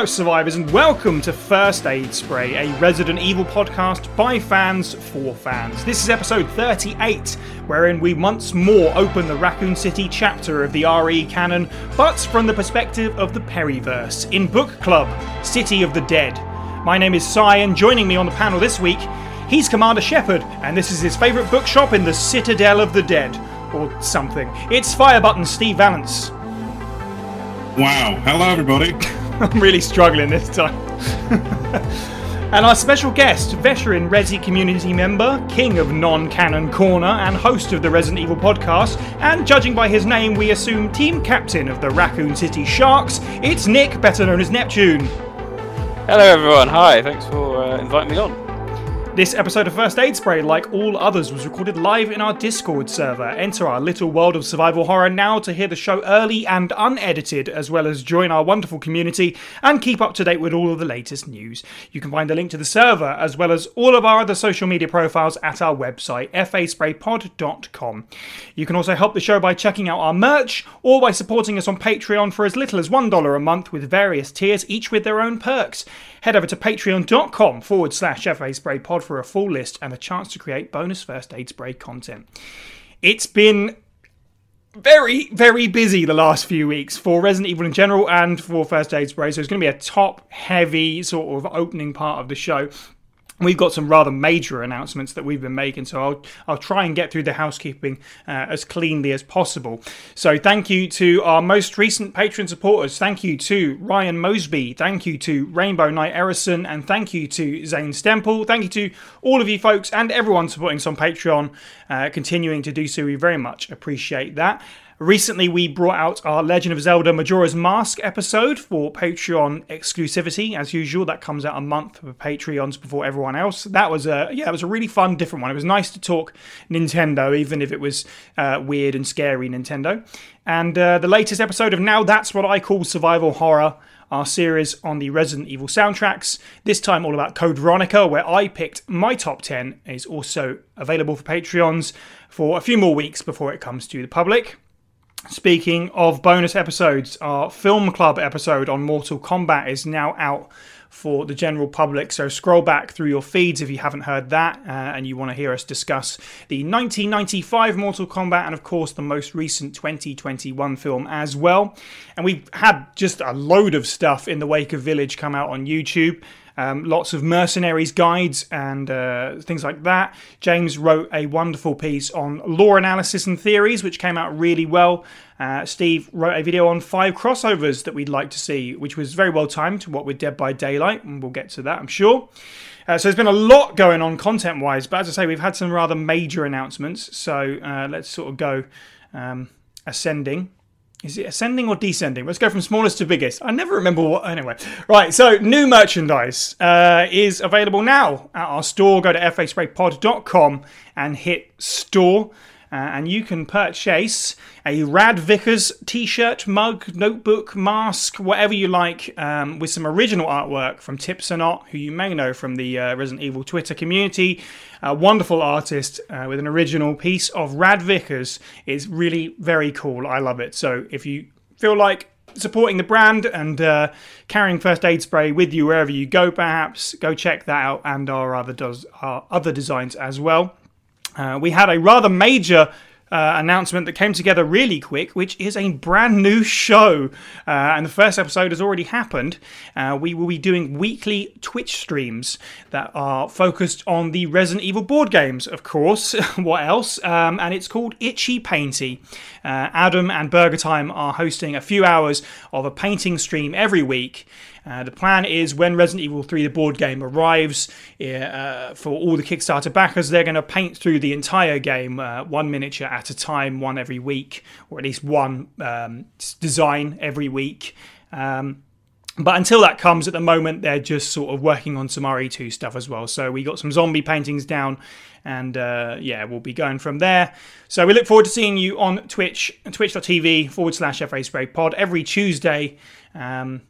Hello, survivors, and welcome to First Aid Spray, a Resident Evil podcast by fans for fans. This is episode 38, wherein we once more open the Raccoon City chapter of the RE canon, but from the perspective of the Perryverse in Book Club City of the Dead. My name is and joining me on the panel this week, he's Commander Shepard, and this is his favourite bookshop in the Citadel of the Dead, or something. It's Firebutton Steve Valance. Wow. Hello, everybody. I'm really struggling this time. and our special guest, veteran Resi community member, king of non canon corner, and host of the Resident Evil podcast, and judging by his name, we assume team captain of the Raccoon City Sharks, it's Nick, better known as Neptune. Hello, everyone. Hi. Thanks for uh, inviting me on. This episode of First Aid Spray, like all others, was recorded live in our Discord server. Enter our little world of survival horror now to hear the show early and unedited, as well as join our wonderful community and keep up to date with all of the latest news. You can find a link to the server, as well as all of our other social media profiles at our website, faspraypod.com. You can also help the show by checking out our merch or by supporting us on Patreon for as little as $1 a month with various tiers, each with their own perks. Head over to patreon.com forward slash faspraypod for a full list and a chance to create bonus first aid spray content. It's been very, very busy the last few weeks for Resident Evil in general and for First Aid Spray. So it's going to be a top heavy sort of opening part of the show. We've got some rather major announcements that we've been making, so I'll I'll try and get through the housekeeping uh, as cleanly as possible. So thank you to our most recent patron supporters. Thank you to Ryan Mosby. Thank you to Rainbow Knight Erison, and thank you to Zane Stemple. Thank you to all of you folks and everyone supporting us on Patreon, uh, continuing to do so. We very much appreciate that. Recently, we brought out our Legend of Zelda Majora's Mask episode for Patreon exclusivity. As usual, that comes out a month for Patreons before everyone else. That was a yeah, it was a really fun, different one. It was nice to talk Nintendo, even if it was uh, weird and scary Nintendo. And uh, the latest episode of Now That's What I Call Survival Horror our series on the Resident Evil soundtracks. This time all about Code Veronica, where I picked my top 10, is also available for Patreons for a few more weeks before it comes to the public. Speaking of bonus episodes, our Film Club episode on Mortal Kombat is now out for the general public. So scroll back through your feeds if you haven't heard that uh, and you want to hear us discuss the 1995 Mortal Kombat and, of course, the most recent 2021 film as well. And we've had just a load of stuff in the wake of Village come out on YouTube. Um, lots of mercenaries guides and uh, things like that. James wrote a wonderful piece on lore analysis and theories, which came out really well. Uh, Steve wrote a video on five crossovers that we'd like to see, which was very well timed. What with Dead by Daylight, and we'll get to that, I'm sure. Uh, so there's been a lot going on content wise, but as I say, we've had some rather major announcements. So uh, let's sort of go um, ascending. Is it ascending or descending? Let's go from smallest to biggest. I never remember what. Anyway, right. So new merchandise uh, is available now at our store. Go to faspraypod.com and hit store. Uh, and you can purchase a Rad Vickers t shirt, mug, notebook, mask, whatever you like, um, with some original artwork from tips Tipsonot, who you may know from the uh, Resident Evil Twitter community. A wonderful artist uh, with an original piece of Rad Vickers. It's really very cool. I love it. So if you feel like supporting the brand and uh, carrying first aid spray with you wherever you go, perhaps go check that out and our other does our other designs as well. Uh, we had a rather major uh, announcement that came together really quick, which is a brand new show. Uh, and the first episode has already happened. Uh, we will be doing weekly Twitch streams that are focused on the Resident Evil board games, of course. what else? Um, and it's called Itchy Painty. Uh, Adam and Burger Time are hosting a few hours of a painting stream every week. Uh, the plan is when Resident Evil 3, the board game, arrives uh, for all the Kickstarter backers, they're going to paint through the entire game, uh, one miniature at a time, one every week, or at least one um, design every week. Um, but until that comes, at the moment, they're just sort of working on some RE2 stuff as well. So we got some zombie paintings down, and uh, yeah, we'll be going from there. So we look forward to seeing you on Twitch, twitch.tv forward slash FA Spray Pod every Tuesday. Um,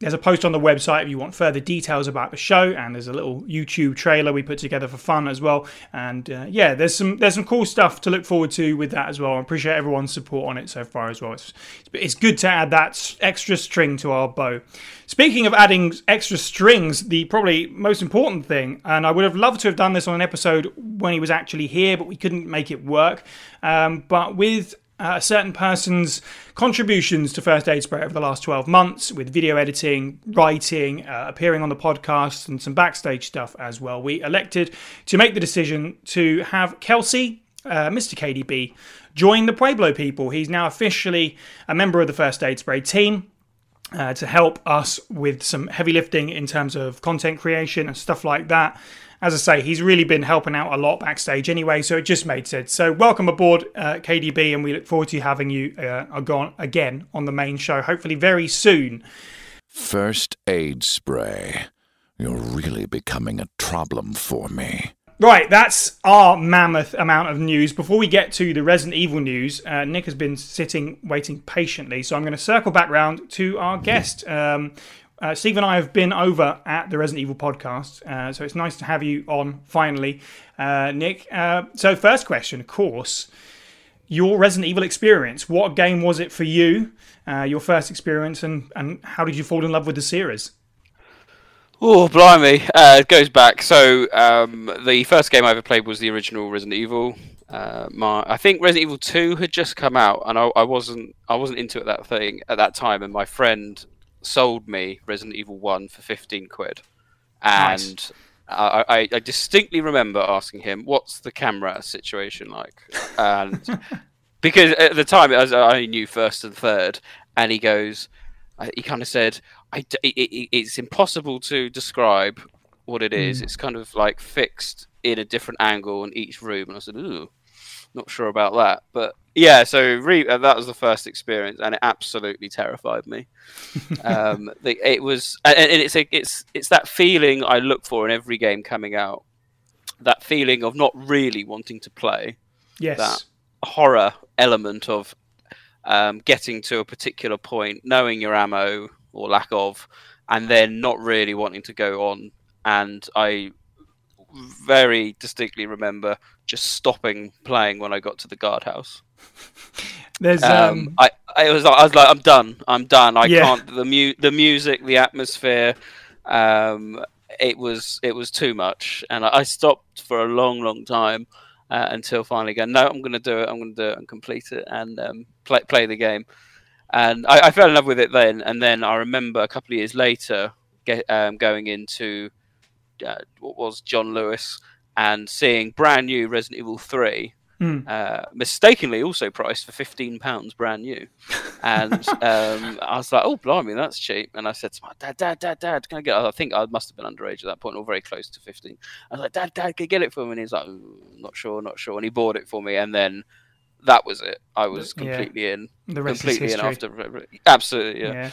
there's a post on the website if you want further details about the show, and there's a little YouTube trailer we put together for fun as well. And uh, yeah, there's some there's some cool stuff to look forward to with that as well. I appreciate everyone's support on it so far as well. It's it's good to add that extra string to our bow. Speaking of adding extra strings, the probably most important thing, and I would have loved to have done this on an episode when he was actually here, but we couldn't make it work. Um, but with a certain person's contributions to First Aid Spray over the last 12 months with video editing, writing, uh, appearing on the podcast, and some backstage stuff as well. We elected to make the decision to have Kelsey, uh, Mr. KDB, join the Pueblo people. He's now officially a member of the First Aid Spray team. Uh, to help us with some heavy lifting in terms of content creation and stuff like that as I say, he's really been helping out a lot backstage anyway, so it just made sense. So, welcome aboard, uh, KDB, and we look forward to having you uh, again on the main show, hopefully very soon. First aid spray. You're really becoming a problem for me. Right, that's our mammoth amount of news. Before we get to the Resident Evil news, uh, Nick has been sitting, waiting patiently. So I'm going to circle back round to our guest. Um, uh, Steve and I have been over at the Resident Evil podcast, uh, so it's nice to have you on finally, uh, Nick. Uh, so, first question, of course, your Resident Evil experience. What game was it for you? Uh, your first experience, and, and how did you fall in love with the series? Oh, blimey. Uh, it goes back. So, um, the first game I ever played was the original Resident Evil. my, I think Resident Evil 2 had just come out, and I, I wasn't I wasn't into it that thing at that time. And my friend sold me Resident Evil One for fifteen quid, and nice. I, I, I, distinctly remember asking him, "What's the camera situation like?" And because at the time I knew first and third, and he goes, uh, he kind of said, it, it, "It's impossible to describe what it is. Mm. It's kind of like fixed in a different angle in each room." And I said, "Ooh." Not sure about that, but yeah. So re- uh, that was the first experience, and it absolutely terrified me. um, the, it was, and it's a, it's it's that feeling I look for in every game coming out. That feeling of not really wanting to play. Yes. That horror element of um, getting to a particular point, knowing your ammo or lack of, and then not really wanting to go on. And I very distinctly remember just stopping playing when I got to the guardhouse. There's um, um, I I was I was like I'm done. I'm done. I yeah. can't the mu the music the atmosphere um it was it was too much. And I, I stopped for a long long time uh, until finally going no I'm going to do it. I'm going to do it and complete it and um, play play the game. And I, I, fell in love with it then. And then I remember a couple of years later get, um, going into uh, what was John Lewis and seeing brand new Resident Evil 3 Mm. Uh, mistakenly also priced for fifteen pounds brand new, and um, I was like, "Oh, blimey, that's cheap!" And I said to my dad, "Dad, dad, dad, can I get?" I think I must have been underage at that point, or very close to fifteen. I was like, "Dad, dad, can you get it for me?" And he's like, "Not sure, not sure." And he bought it for me, and then that was it. I was completely yeah. in. The rest completely is history. in after. Absolutely, yeah. yeah.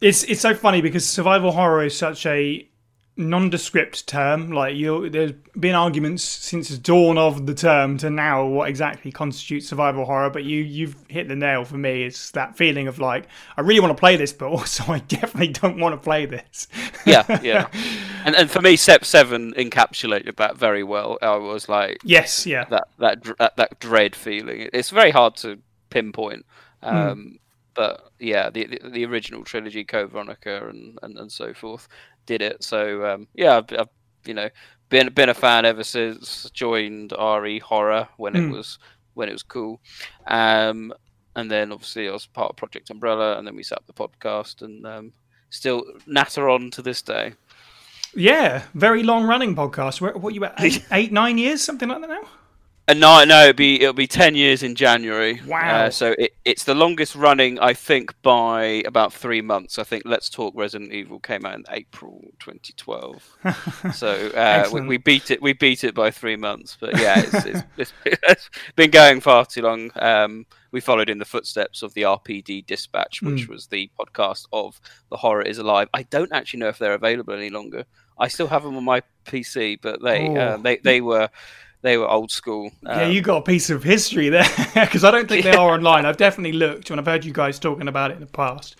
It's it's so funny because survival horror is such a nondescript term. Like you, there's been arguments since the dawn of the term to now what exactly constitutes survival horror. But you, you've hit the nail for me. It's that feeling of like I really want to play this, but also I definitely don't want to play this. yeah, yeah. And and for me, Step Seven encapsulated that very well. I was like, yes, yeah, that that that, that dread feeling. It's very hard to pinpoint. Hmm. Um, mm. But yeah, the, the, the original trilogy, Code Veronica, and, and, and so forth, did it. So um, yeah, I've, I've, you know been been a fan ever since. Joined RE Horror when mm. it hmm. was when it was cool, um, and then obviously I was part of Project Umbrella, and then we set up the podcast, and um, still natter on to this day. Yeah, very long running podcast. What, what you at eight, eight, nine years, something like that now? Uh, no, no, it'll be it'll be ten years in January. Wow! Uh, so it, it's the longest running, I think, by about three months. I think Let's Talk Resident Evil came out in April 2012. so uh, we, we, beat it. We beat it by three months. But yeah, it's, it's, it's, it's been going far too long. Um, we followed in the footsteps of the RPD Dispatch, which mm. was the podcast of The Horror Is Alive. I don't actually know if they're available any longer. I still have them on my PC, but they uh, oh. they they were they were old school. Um, yeah, you got a piece of history there because I don't think they are online. I've definitely looked and I've heard you guys talking about it in the past.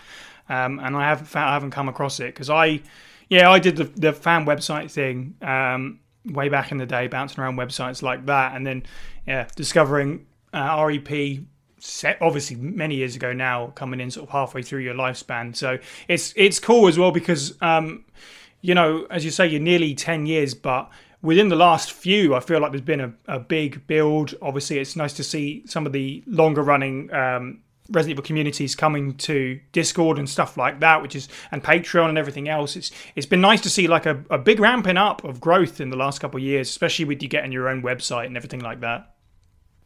um, and I haven't found, I haven't come across it because I, yeah, I did the the fan website thing um, way back in the day, bouncing around websites like that, and then yeah, discovering uh, REP set obviously many years ago now, coming in sort of halfway through your lifespan. So it's it's cool as well because um, you know, as you say, you're nearly ten years, but within the last few, I feel like there's been a, a big build. Obviously, it's nice to see some of the longer running um, Resident Evil communities coming to Discord and stuff like that, which is and Patreon and everything else. It's it's been nice to see like a, a big ramping up of growth in the last couple of years, especially with you getting your own website and everything like that.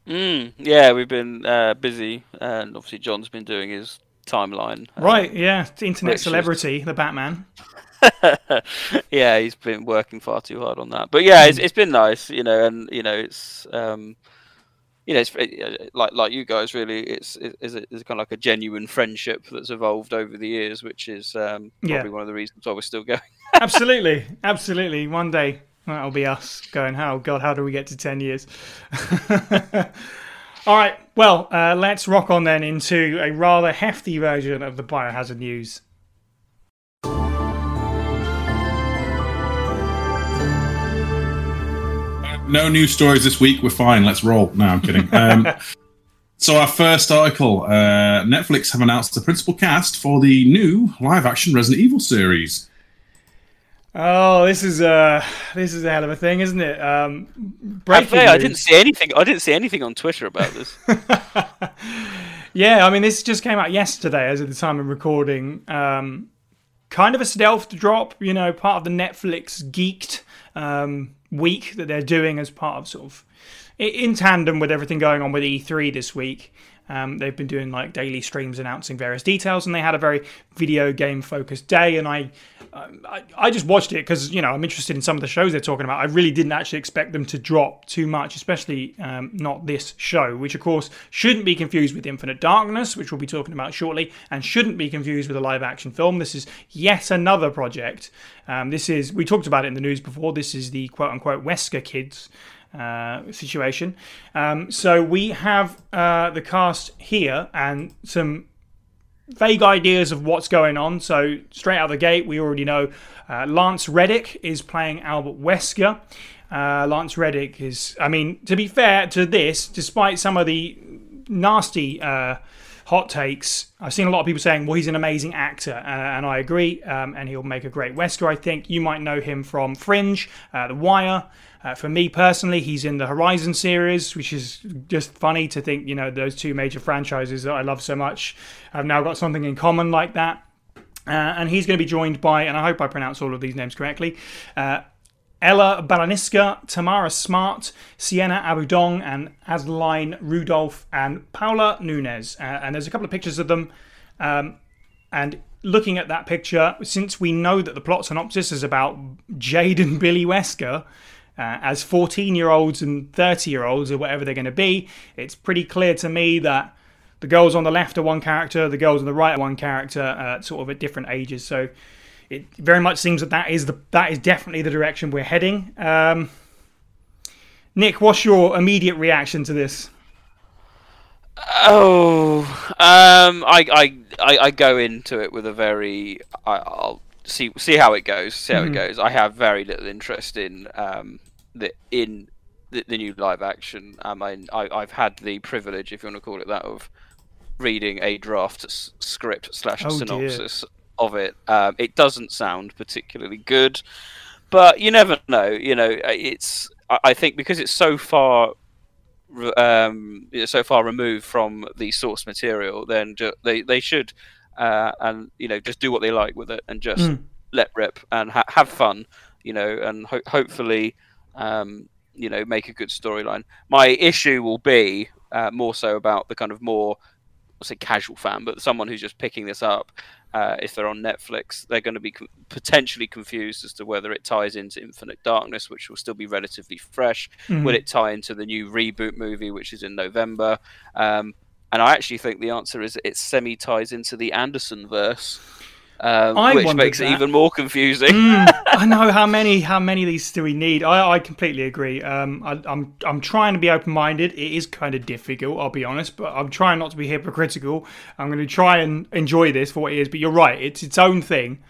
Mm, yeah, we've been uh, busy, and obviously John's been doing his timeline. um, Right, yeah, internet is- celebrity, the Batman. yeah, he's been working far too hard on that. But yeah, it's, it's been nice, you know, and you know, it's um, you know, it's it- like like you guys really. It's it's, it's kind of like a genuine friendship that's evolved over the years, which is um, Yeah. probably one of the reasons why we're still going. absolutely, absolutely. One day that'll be us going. Oh God, how do we get to ten years? All right. Well, uh, let's rock on then into a rather hefty version of the Biohazard news. No news stories this week. We're fine. Let's roll. No, I'm kidding. Um, so our first article: uh, Netflix have announced the principal cast for the new live-action Resident Evil series. Oh, this is a this is a hell of a thing, isn't it? Um, I, breaking say, I didn't see anything. I didn't see anything on Twitter about this. Yeah, I mean, this just came out yesterday, as of the time of recording. Um, kind of a stealth drop, you know, part of the Netflix geeked um, week that they're doing as part of sort of in tandem with everything going on with E3 this week. Um, they've been doing like daily streams announcing various details, and they had a very video game focused day. And I, um, I, I just watched it because you know I'm interested in some of the shows they're talking about. I really didn't actually expect them to drop too much, especially um, not this show, which of course shouldn't be confused with Infinite Darkness, which we'll be talking about shortly, and shouldn't be confused with a live action film. This is yet another project. Um, this is we talked about it in the news before. This is the quote unquote Wesker kids uh, situation. Um, so we have uh, the cast here and some vague ideas of what's going on. So straight out the gate, we already know uh, Lance Reddick is playing Albert Wesker. Uh, Lance Reddick is, I mean, to be fair to this, despite some of the nasty uh, hot takes, I've seen a lot of people saying, well, he's an amazing actor, uh, and I agree, um, and he'll make a great Wesker, I think. You might know him from Fringe, uh, The Wire. Uh, for me personally, he's in the Horizon series, which is just funny to think, you know, those two major franchises that I love so much have now got something in common like that. Uh, and he's going to be joined by, and I hope I pronounce all of these names correctly, uh, Ella Balinska, Tamara Smart, Siena Agudong, and Adeline Rudolph, and Paola Nunez. Uh, and there's a couple of pictures of them. Um, and looking at that picture, since we know that the plot synopsis is about Jade and Billy Wesker uh, as 14 year olds and 30 year olds, or whatever they're going to be, it's pretty clear to me that the girls on the left are one character, the girls on the right are one character, uh, sort of at different ages. So it very much seems that that is the that is definitely the direction we're heading. Um, Nick, what's your immediate reaction to this? Oh, um, I, I, I, I go into it with a very, I, I'll see see how it goes. See how it goes. I have very little interest in um the in the, the new live action. I mean, I, I've had the privilege, if you want to call it that, of reading a draft s- script slash Oh, synopsis of it. Um, it doesn't sound particularly good, but you never know. You know, it's I, I think because it's so far um, so far removed from the source material, then ju- they they should uh, and you know just do what they like with it and just Mm. let rip and ha- have fun, you know, and ho- hopefully um, you know make a good storyline. My issue will be uh, more so about the kind of more I'll say casual fan, but someone who's just picking this up. Uh, if they're on Netflix, they're going to be com- potentially confused as to whether it ties into Infinite Darkness, which will still be relatively fresh. Will it tie into the new reboot movie, which is in November? Um, and I actually think the answer is it semi ties into the Anderson verse. Um, I which makes it even more confusing. Mm, I know how many how many of these do we need. I, I completely agree. Um, I, I'm I'm trying to be open minded. It is kind of difficult, I'll be honest, but I'm trying not to be hypocritical. I'm going to try and enjoy this for what it is. But you're right, it's its own thing,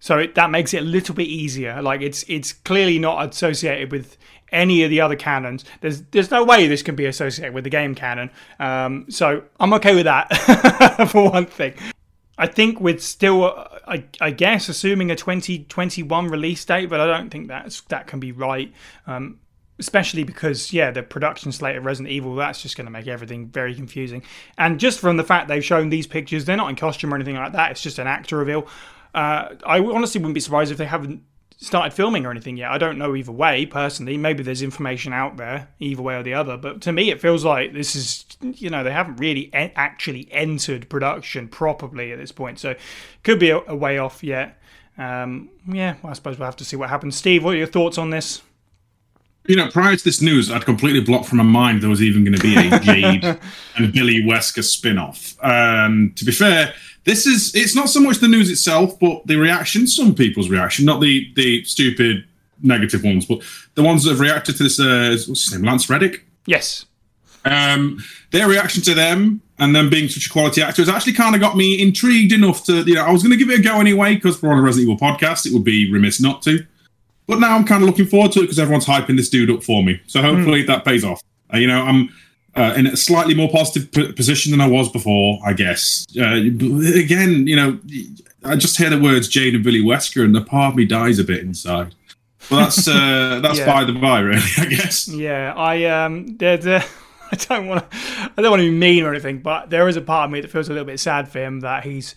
so it, that makes it a little bit easier. Like it's it's clearly not associated with any of the other canons. There's there's no way this can be associated with the game canon. Um, so I'm okay with that for one thing. I think with still, uh, I, I guess, assuming a 2021 release date, but I don't think that's that can be right. Um, especially because, yeah, the production slate of Resident Evil, that's just going to make everything very confusing. And just from the fact they've shown these pictures, they're not in costume or anything like that. It's just an actor reveal. Uh, I honestly wouldn't be surprised if they haven't started filming or anything yet. I don't know either way personally. Maybe there's information out there either way or the other. But to me, it feels like this is you know they haven't really e- actually entered production properly at this point. So could be a, a way off yet. Um, yeah, well, I suppose we'll have to see what happens. Steve, what are your thoughts on this? You know, prior to this news, I'd completely blocked from my mind there was even going to be a Jade and Billy Wesker spin off. Um, to be fair, this is it's not so much the news itself, but the reaction, some people's reaction, not the the stupid negative ones, but the ones that have reacted to this. Uh, what's his name? Lance Reddick. Yes. Um, their reaction to them and them being such a quality actor has actually kind of got me intrigued enough to, you know, I was going to give it a go anyway because we're on a Resident Evil podcast. It would be remiss not to. But now I'm kind of looking forward to it because everyone's hyping this dude up for me. So hopefully that pays off. Uh, you know, I'm uh, in a slightly more positive p- position than I was before, I guess. Uh, again, you know, I just hear the words Jane and Billy Wesker and the part of me dies a bit inside. Well, that's uh, that's Yeah. by the by, really. I guess. Yeah, I um, there's a, I don't want to, I don't want to be mean or anything, but there is a part of me that feels a little bit sad for him that he's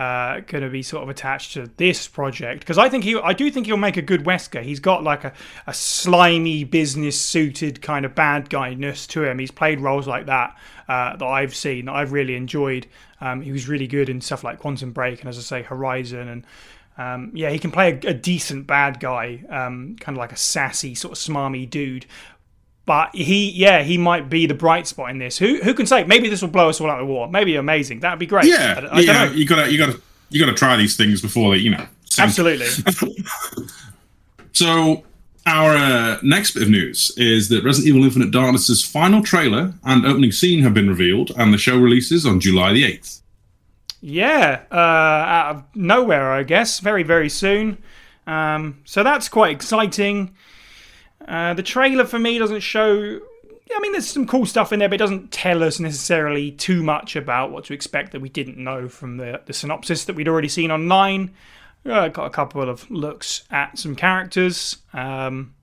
uh, going to be sort of attached to this project because I think he, I do think he'll make a good Wesker. He's got like a, a slimy business suited kind of bad guyness to him. He's played roles like that uh, that I've seen that I've really enjoyed. Um, he was really good in stuff like Quantum Break and, as I say, Horizon and. Um, yeah, he can play a, a decent bad guy, um, kind of like a sassy, sort of smarmy dude. But he, yeah, he might be the bright spot in this. Who who can say? Maybe this will blow us all out of the water. Maybe amazing. That'd be great. Yeah, I, I yeah. don't know. You gotta, you gotta, you gotta try these things before they, you know. sink. Absolutely. So, our uh, next bit of news is that Resident Evil Infinite Darkness's final trailer and opening scene have been revealed, and the show releases on July the eighth. Yeah, uh, out of nowhere, I guess. Very, very soon. Um, so that's quite exciting. Uh, the trailer for me doesn't show. I mean, there's some cool stuff in there, but it doesn't tell us necessarily too much about what to expect that we didn't know from the, the synopsis that we'd already seen online. Uh, got a couple of looks at some characters. Um,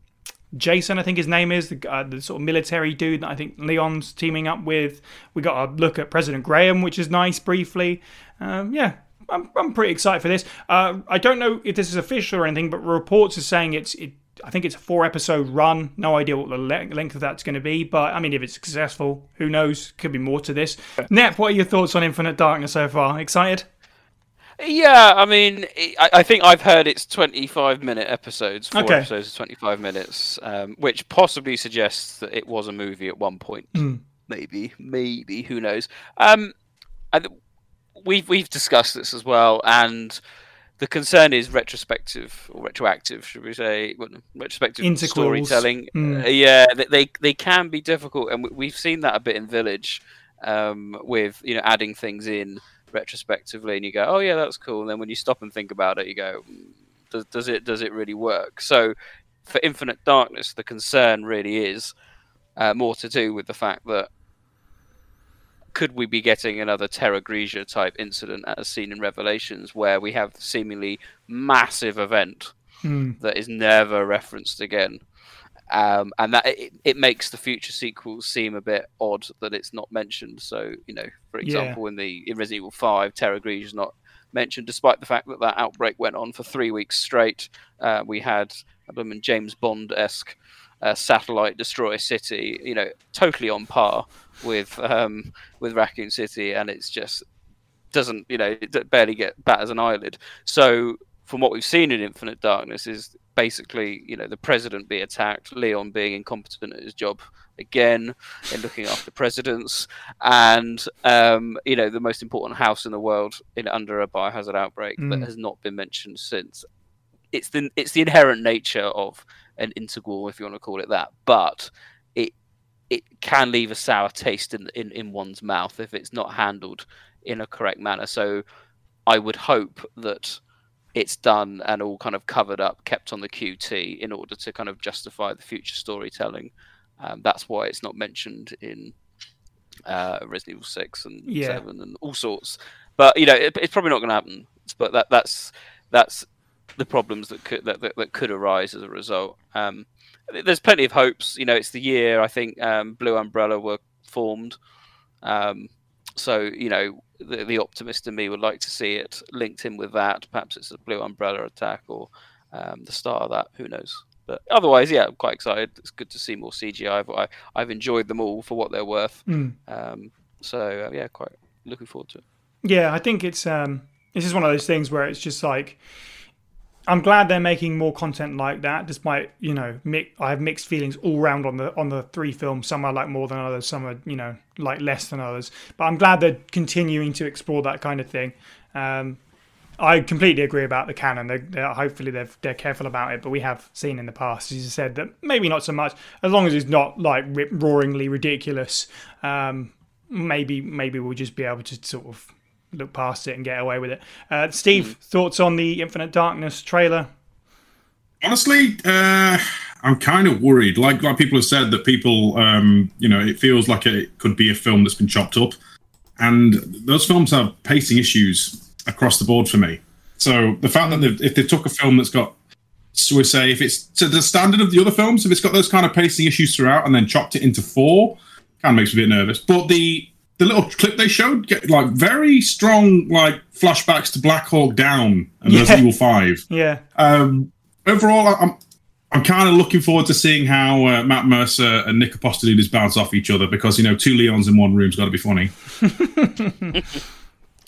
Jason, I think his name is, the, uh, the sort of military dude that I think Leon's teaming up with. We got a look at President Graham, which is nice briefly. Um, yeah, I'm, I'm pretty excited for this. Uh, I don't know if this is official or anything, but reports are saying it's. It, I think it's a four episode run. No idea what the le- length of that's going to be, but I mean, if it's successful, who knows? Could be more to this. Nep, what are your thoughts on Infinite Darkness so far? Excited? Yeah, I mean, I, I think I've heard it's 25 minute episodes, four Okay. episodes of 25 minutes, um, which possibly suggests that it was a movie at one point. Mm. Maybe, maybe, who knows? Um, I, th- we've we've discussed this as well, and the concern is retrospective or retroactive, should we say? Retrospective storytelling. Mm. Uh, yeah, they, they they can be difficult, and we- we've seen that a bit in Village, um, with you know adding things in retrospectively, and you go, oh yeah, that's cool. And then when you stop and think about it, you go, "Mm, does, does it does it really work? So for Infinite Darkness, the concern really is uh, more to do with the fact that could we be getting another Terra Grigia type incident as seen in Revelations, where we have seemingly massive event Mm. that is never referenced again. Um, and that it, it makes the future sequels seem a bit odd that it's not mentioned. So, you know, for Yeah. example, in the in Resident Evil Five, Terra Grigia is not mentioned, despite the fact that that outbreak went on for three weeks straight. Uh, we had a blooming James Bond esque uh, satellite destroy a city, you know, totally on par with um, with Raccoon City, and it's just doesn't, you know, it barely get bat as an eyelid. So, from what we've seen in Infinite Darkness, is basically, you know, the president be attacked, Leon being incompetent at his job again in looking after presidents, and um, you know, the most important house in the world in under a biohazard outbreak Mm. that has not been mentioned since. It's the it's the inherent nature of an integral, if you want to call it that, but it can leave a sour taste in in, in one's mouth if it's not handled in a correct manner. So I would hope that it's done and all kind of covered up, kept on the QT in order to kind of justify the future storytelling. Um, that's why it's not mentioned in uh, Resident Evil Six and Yeah. Seven and all sorts. But you know, it, it's probably not going to happen. But that that's that's the problems that could that, that, that could arise as a result. Um, there's plenty of hopes. You know, it's the year I think um, Blue Umbrella were formed. Um, so you know, the, the optimist in me would like to see it linked in with that. Perhaps it's a Blue Umbrella attack or um, the start of that. Who knows? But otherwise, yeah, I'm quite excited. It's good to see more CGI. I, I've enjoyed them all for what they're worth. Mm. Um, so uh, yeah, quite looking forward to it. Yeah, I think it's um, this is one of those things where it's just like I'm glad they're making more content like that. Despite you know, I have mixed feelings all round on the on the three films. Some I like more than others. Some are you know like less than others. But I'm glad they're continuing to explore that kind of thing. Um, I completely agree about the canon. They're, they're, hopefully they're they're careful about it, but we have seen in the past, as you said, that maybe not so much. As long as it's not like rip roaringly ridiculous, um, maybe maybe we'll just be able to sort of look past it and get away with it. Uh, Steve, thoughts on the Infinite Darkness trailer? Honestly, uh, I'm kind of worried. Like like people have said that people, um, you know, it feels like it could be a film that's been chopped up, and those films have pacing issues across the board for me. So the fact that if they took a film that's got, so we say, if it's to the standard of the other films, if it's got those kind of pacing issues throughout, and then chopped it into four, kind of makes me a bit nervous. But the the little clip they showed, get like very strong, like flashbacks to Black Hawk Down and Yeah. Resident Evil Five Yeah, um, overall, I'm I'm kind of looking forward to seeing how uh, Matt Mercer and Nick Apostolides bounce off each other because you know two Leons in one room's got to be funny.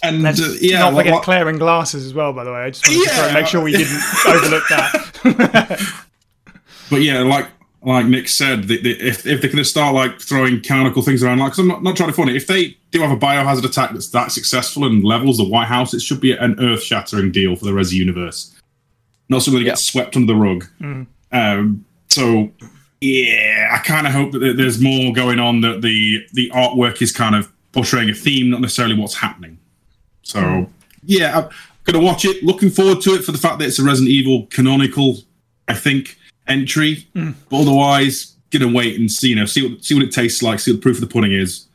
and uh, yeah, not forget like- Claire in glasses as well. By the way, I just wanted to Yeah. make sure we didn't overlook that. but yeah, like like Nick said, the, the, if if they're going to start like throwing canonical things around, like 'cause I'm not, not trying to be funny. If they do have a biohazard attack that's that successful and levels the White House, it should be an earth shattering deal for the Resi universe, not something that Yeah. gets swept under the rug. Um, so yeah, I kind of hope that there's more going on. That the the artwork is kind of portraying a theme, not necessarily what's happening. So yeah, I'm gonna watch it. Looking forward to it for the fact that it's a Resident Evil canonical, I think, entry. But otherwise, gonna wait and see. You know, see what see what it tastes like. See what the proof of the pudding is.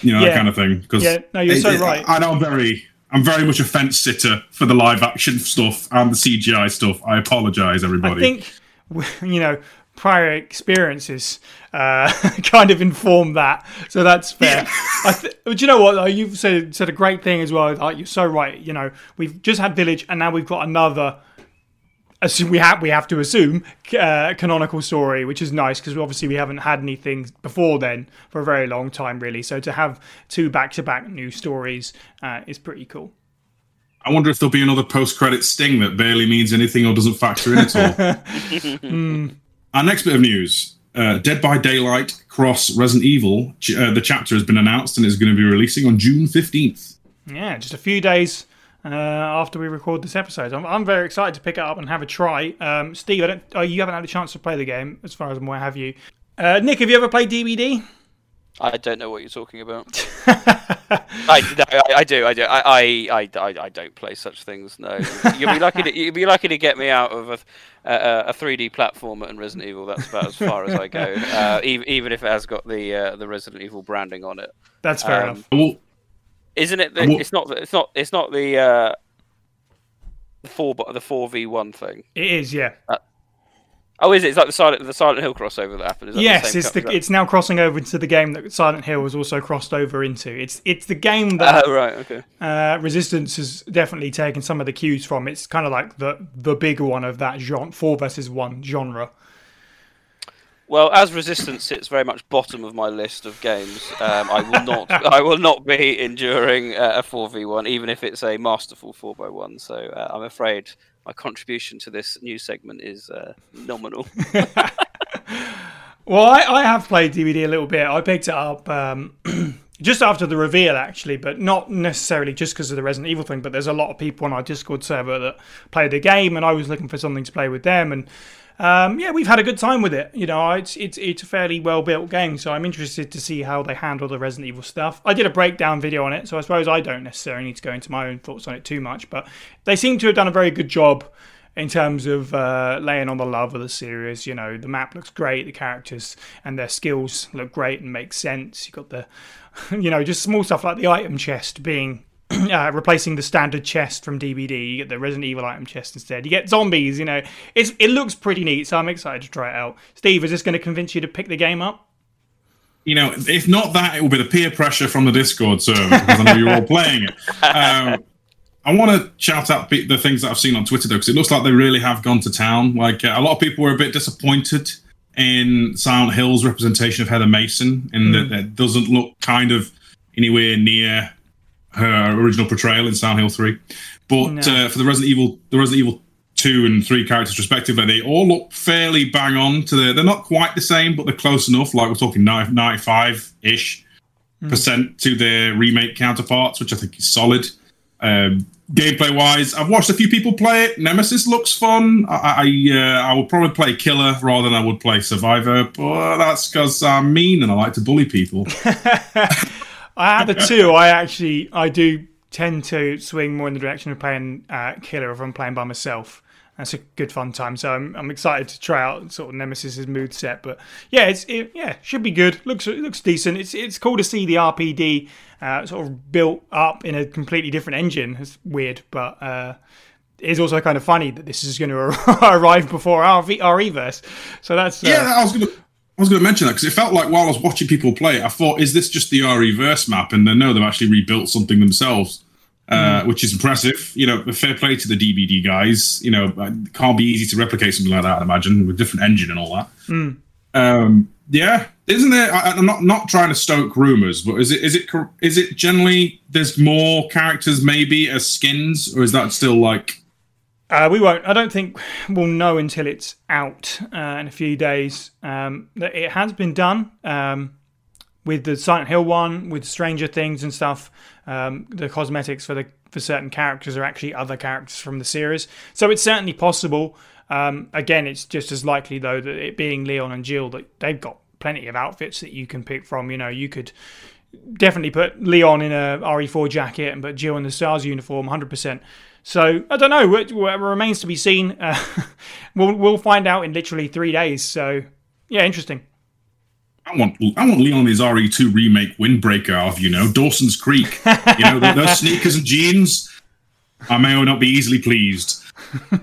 You know Yeah. that kind of thing. Because Yeah, no, you're so right. I know I'm very. I'm very much a fence sitter for the live action stuff and the CGI stuff. I apologize, everybody. I think you know prior experiences uh, kind of inform that, so that's fair. I th- but you know what? though? You've said said a great thing as well. Like, you're so right. You know, we've just had Village, and now we've got another. Assume we have we have to assume uh, canonical story, which is nice because obviously we haven't had anything before then for a very long time, really. So to have two back to back new stories uh, is pretty cool. I wonder if there'll be another post-credit sting that barely means anything or doesn't factor in at all. Our next bit of news: uh, Dead by Daylight Cross Resident Evil. Uh, the chapter has been announced and is going to be releasing on June fifteenth. Yeah, just a few days uh, after we record this episode. I'm, I'm very excited to pick it up and have a try. Um, Steve, I don't, oh, you haven't had a chance to play the game, as far as I'm aware, have you? Uh, Nick, have you ever played DBD? I don't know what you're talking about. I, no, I, I do, I do. I, I, I, I, I don't play such things. No, you'll be lucky. To, you'll be lucky to get me out of a, a, a 3D platformer and Resident Evil. That's about as far as I go. Uh, even, even if it has got the uh, the Resident Evil branding on it, That's fair Um, enough. Well, isn't it? The, it's not. The, it's not. It's not the uh, the four the four v one thing. It is, yeah. Oh, is it? It's like the Silent the Silent Hill crossover that happened. Is that the Yes, same it's the it's now crossing over into the game that Silent Hill was also crossed over into. It's it's the game that Oh, right. Okay. uh, Resistance has definitely taken some of the cues from. It's kind of like the the bigger one of that genre, four versus one genre. Well, as Resistance sits very much bottom of my list of games, um, I will not. I will not be enduring uh, a four v one, even if it's a masterful four x one. So uh, I'm afraid my contribution to this new segment is uh, nominal. Well, I, I have played DBD a little bit. I picked it up um, just after the reveal, actually, but not necessarily just because of the Resident Evil thing. But there's a lot of people on our Discord server that play the game, and I was looking for something to play with them. And um, yeah, we've had a good time with it. You know, it's it's it's a fairly well built game, so I'm interested to see how they handle the Resident Evil stuff. I did a breakdown video on it, so I suppose I don't necessarily need to go into my own thoughts on it too much. But they seem to have done a very good job in terms of uh, laying on the love of the series. You know, the map looks great, the characters and their skills look great and make sense. You've got the, you know, just small stuff like the item chest being. Uh, replacing the standard chest from DBD, you get the Resident Evil item chest instead. You get zombies, you know. It's it looks pretty neat, so I'm excited to try it out. Steve, is this going to convince you to pick the game up? You know, if not that, it will be the peer pressure from the Discord server because I know you're all playing it. Um, I want to shout out the things that I've seen on Twitter though, because it looks like they really have gone to town. Like uh, a lot of people were a bit disappointed in Silent Hill's representation of Heather Mason, in mm. that it doesn't look kind of anywhere near her original portrayal in Silent Hill Three. But no. uh, for the Resident Evil, the Resident Evil two and three characters respectively, they all look fairly bang on to the. They're not quite the same, but they're close enough. Like we're talking ninety five ish mm. percent to their remake counterparts, which I think is solid. Um, gameplay wise, I've watched a few people play it. Nemesis looks fun. I I, uh, I would probably play Killer rather than I would play Survivor, but that's because I'm mean and I like to bully people. I had the two. I actually I do tend to swing more in the direction of playing uh, Killer if I'm playing by myself. That's a good fun time. So I'm, I'm excited to try out sort of Nemesis's mood set. But yeah, it's it, yeah should be good. looks it looks decent. It's it's cool to see the RPD uh, sort of built up in a completely different engine. It's weird, but uh, it's also kind of funny that this is going to arrive before our RE-verse. So that's uh, yeah. I was going to. I was going to mention that because it felt like while I was watching people play I thought, is this just the RE-verse map? And then no, they've actually rebuilt something themselves, uh, mm. which is impressive. You know, fair play to the DBD guys. You know, it can't be easy to replicate something like that, I'd imagine, with different engine and all that. Mm. Um, yeah, isn't there? I, am not not trying to stoke rumors, but is it is it is it generally there's more characters maybe as skins, or is that still like? Uh, we won't. I don't think we'll know until it's out uh, in a few days. Um, that it has been done um, with the Silent Hill one, with Stranger Things and stuff. Um, the cosmetics for the for certain characters are actually other characters from the series, so it's certainly possible. Um, again, it's just as likely though that it being Leon and Jill that they've got plenty of outfits that you can pick from. You know, you could definitely put Leon in a RE4 jacket and put Jill in the Stars uniform, 100%. So I don't know. It, it remains to be seen. Uh, we'll we'll find out in literally three days. So yeah, interesting. I want I want Leon his RE2 remake windbreaker of you know Dawson's Creek. You know those sneakers and jeans. I may or not be easily pleased.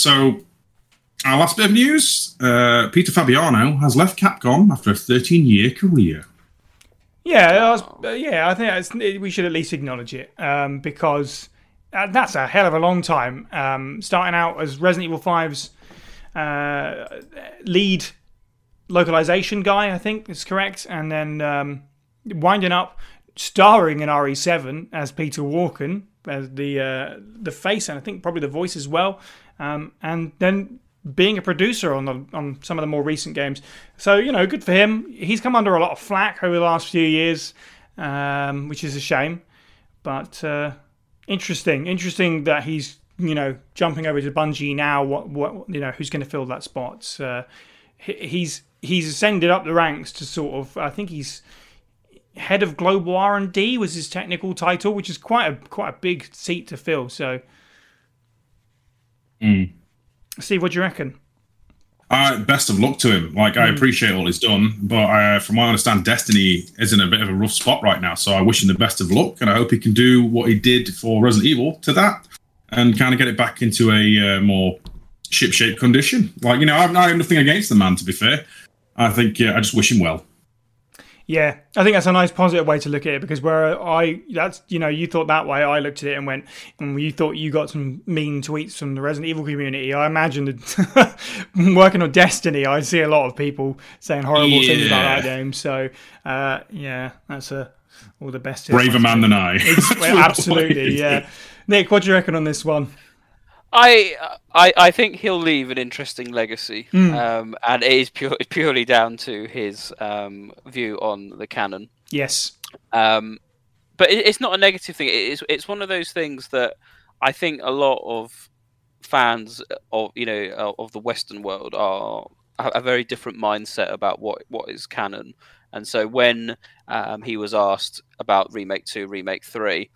So, our last bit of news uh, Peter Fabiano has left Capcom after a 13 year career. Yeah, was, yeah, I think we should at least acknowledge it um, because uh, that's a hell of a long time. Um, starting out as Resident Evil 5's uh, lead localization guy, I think is correct, and then um, winding up starring in RE7 as Peter Walken as the uh, the face, and I think probably the voice as well um, and then being a producer on the, on some of the more recent games. So you know, good for him. He's come under a lot of flack over the last few years, um, which is a shame. But uh, interesting, interesting that he's you know jumping over to Bungie now. What what you know who's going to fill that spot? Uh, he's he's ascended up the ranks to sort of I think he's head of global R and D was his technical title, which is quite a quite a big seat to fill. So Mm. Steve, what do you reckon? Uh, best of luck to him. Like. I appreciate all he's done, but uh, from what I understand, Destiny is in a bit of a rough spot right now. So I wish him the best of luck, and I hope he can do what he did for Resident Evil to that, and kind of get it back into a uh, more ship-shape condition. Like, you know, I have, I have nothing against the man. To be fair, I think yeah, I just wish him well. Yeah, I think that's a nice positive way to look at it because where I that's you know you thought that way, I looked at it and went, and you thought you got some mean tweets from the Resident Evil community. I imagine that working on Destiny, I see a lot of people saying horrible yeah. things about that game. So uh, yeah, that's a all the best. Braver man than I. absolutely, yeah. Nick, what do you reckon on this one? I, I I think he'll leave an interesting legacy, um, and it is pure, purely down to his um, view on the canon. Yes. Um, but it, it's not a negative thing. It's it's one of those things that I think a lot of fans of you know of the Western world are have a very different mindset about what what is canon. And so when um, he was asked about remake two, remake three,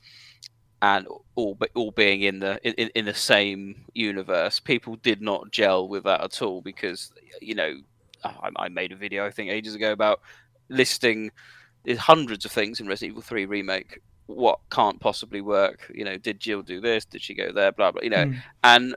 and all all being in the in, in the same universe, people did not gel with that at all because you know I, I made a video I think ages ago about listing hundreds of things in Resident Evil Three remake. What can't possibly work? You know, did Jill do this? Did she go there? Blah blah. You know, Mm. and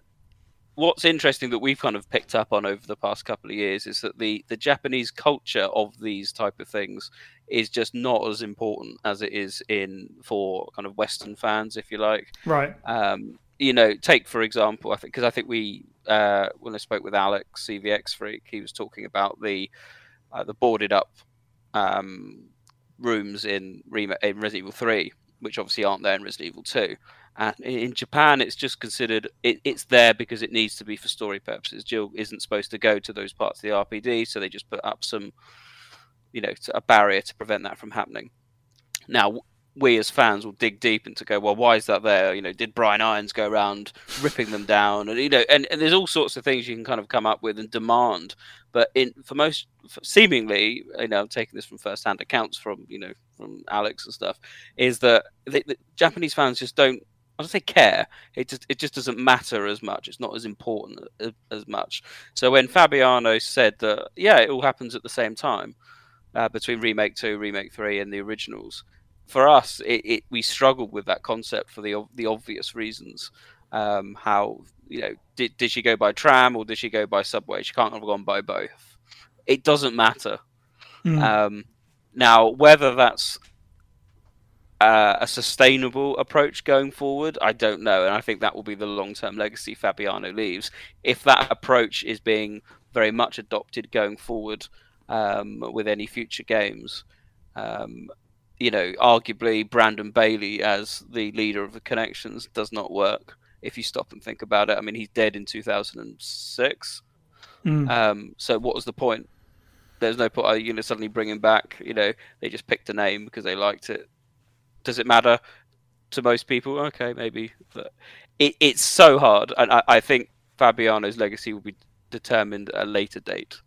what's interesting that we've kind of picked up on over the past couple of years is that the the Japanese culture of these type of things is just not as important as it is in for kind of Western fans, if you like. Right. Um, you know, take for example, I think because I think we uh, when I spoke with Alex CVX Freak, he was talking about the uh, the boarded up um, rooms in, Rem- in Resident Evil Three, which obviously aren't there in Resident Evil Two. And in Japan, it's just considered it, it's there because it needs to be for story purposes. Jill isn't supposed to go to those parts of the RPD, so they just put up some, you know, a barrier to prevent that from happening. Now, we as fans will dig deep into go, well, why is that there? You know, did Brian Irons go around ripping them down? And you know, and, and there's all sorts of things you can kind of come up with and demand. But in for most, for seemingly, you know, I'm taking this from first-hand accounts from you know from Alex and stuff, is that the, the Japanese fans just don't. I don't say care. It just it just doesn't matter as much. It's not as important as, as much. So when Fabiano said that, yeah, it all happens at the same time uh, between remake two, remake three, and the originals. For us, it, it we struggled with that concept for the the obvious reasons. Um, how you know did did she go by tram or did she go by subway? She can't have gone by both. It doesn't matter. Mm. Um, now, whether that's uh, a sustainable approach going forward, I don't know, and I think that will be the long-term legacy Fabiano leaves. If that approach is being very much adopted going forward um, with any future games, um, you know, arguably Brandon Bailey as the leader of the Connections does not work. If you stop and think about it, I mean, he's dead in 2006. Mm. Um, so what was the point? There's no point. Are you going to suddenly bring him back? You know, they just picked a name because they liked it. Does it matter to most people? Okay, maybe. But it, it's so hard, and I, I think Fabiano's legacy will be determined at a later date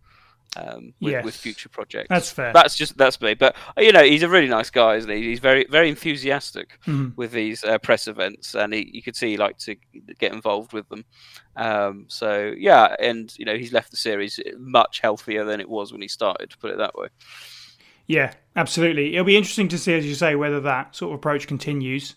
um, with, with future projects. That's fair. That's just that's me. But you know, he's a really nice guy, isn't he? He's very very enthusiastic Mhm. with these uh, press events, and he, you could see he liked to get involved with them. Um, so yeah, and you know, he's left the series much healthier than it was when he started. To put it that way. Yeah, absolutely. It'll be interesting to see, as you say, whether that sort of approach continues.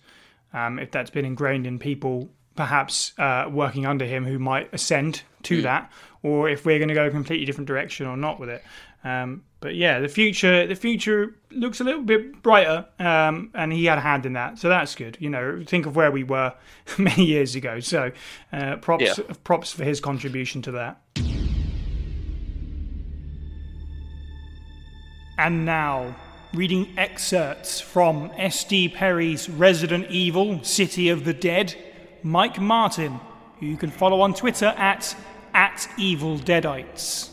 Um, if that's been ingrained in people, perhaps uh, working under him, who might ascend to that, or if we're going to go a completely different direction or not with it. Um, but yeah, the future the future looks a little bit brighter, um, and he had a hand in that, so that's good. You know, think of where we were many years ago. So, uh, props Yeah. props for his contribution to that. And now, reading excerpts from S.D. Perry's Resident Evil City of the Dead, Mike Martin, who you can follow on Twitter at, at Evil Deadites.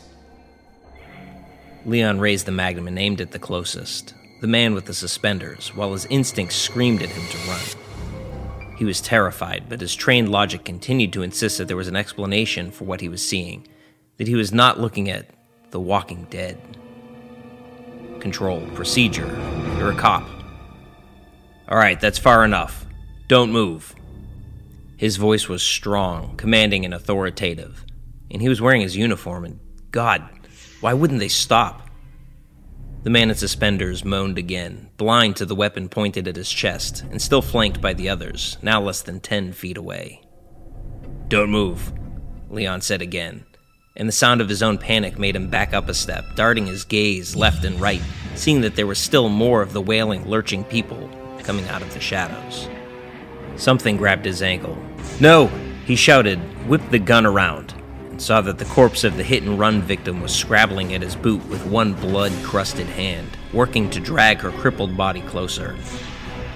Leon raised the magnum and aimed at the closest, the man with the suspenders, while his instincts screamed at him to run. He was terrified, but his trained logic continued to insist that there was an explanation for what he was seeing, that he was not looking at the walking dead. Control, procedure. You're a cop. All right, that's far enough. Don't move. His voice was strong, commanding, and authoritative. And he was wearing his uniform, and God, why wouldn't they stop? The man in suspenders moaned again, blind to the weapon pointed at his chest, and still flanked by the others, now less than ten feet away. Don't move, Leon said again, and the sound of his own panic made him back up a step, darting his gaze left and right, seeing that there were still more of the wailing, lurching people coming out of the shadows. Something grabbed his ankle. No! He shouted, whipped the gun around, and saw that the corpse of the hit and run victim was scrabbling at his boot with one blood crusted hand, working to drag her crippled body closer.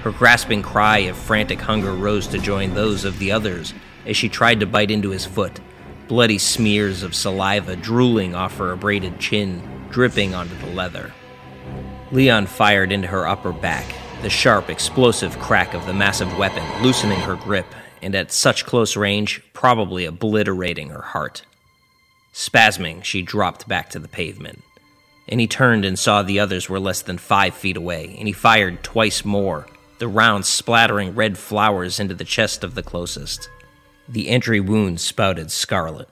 Her grasping cry of frantic hunger rose to join those of the others as she tried to bite into his foot, bloody smears of saliva drooling off her abraded chin, dripping onto the leather. Leon fired into her upper back, the sharp, explosive crack of the massive weapon loosening her grip and at such close range, probably obliterating her heart. Spasming, she dropped back to the pavement. And he turned and saw the others were less than five feet away, and he fired twice more, the rounds splattering red flowers into the chest of the closest. The entry wound spouted scarlet.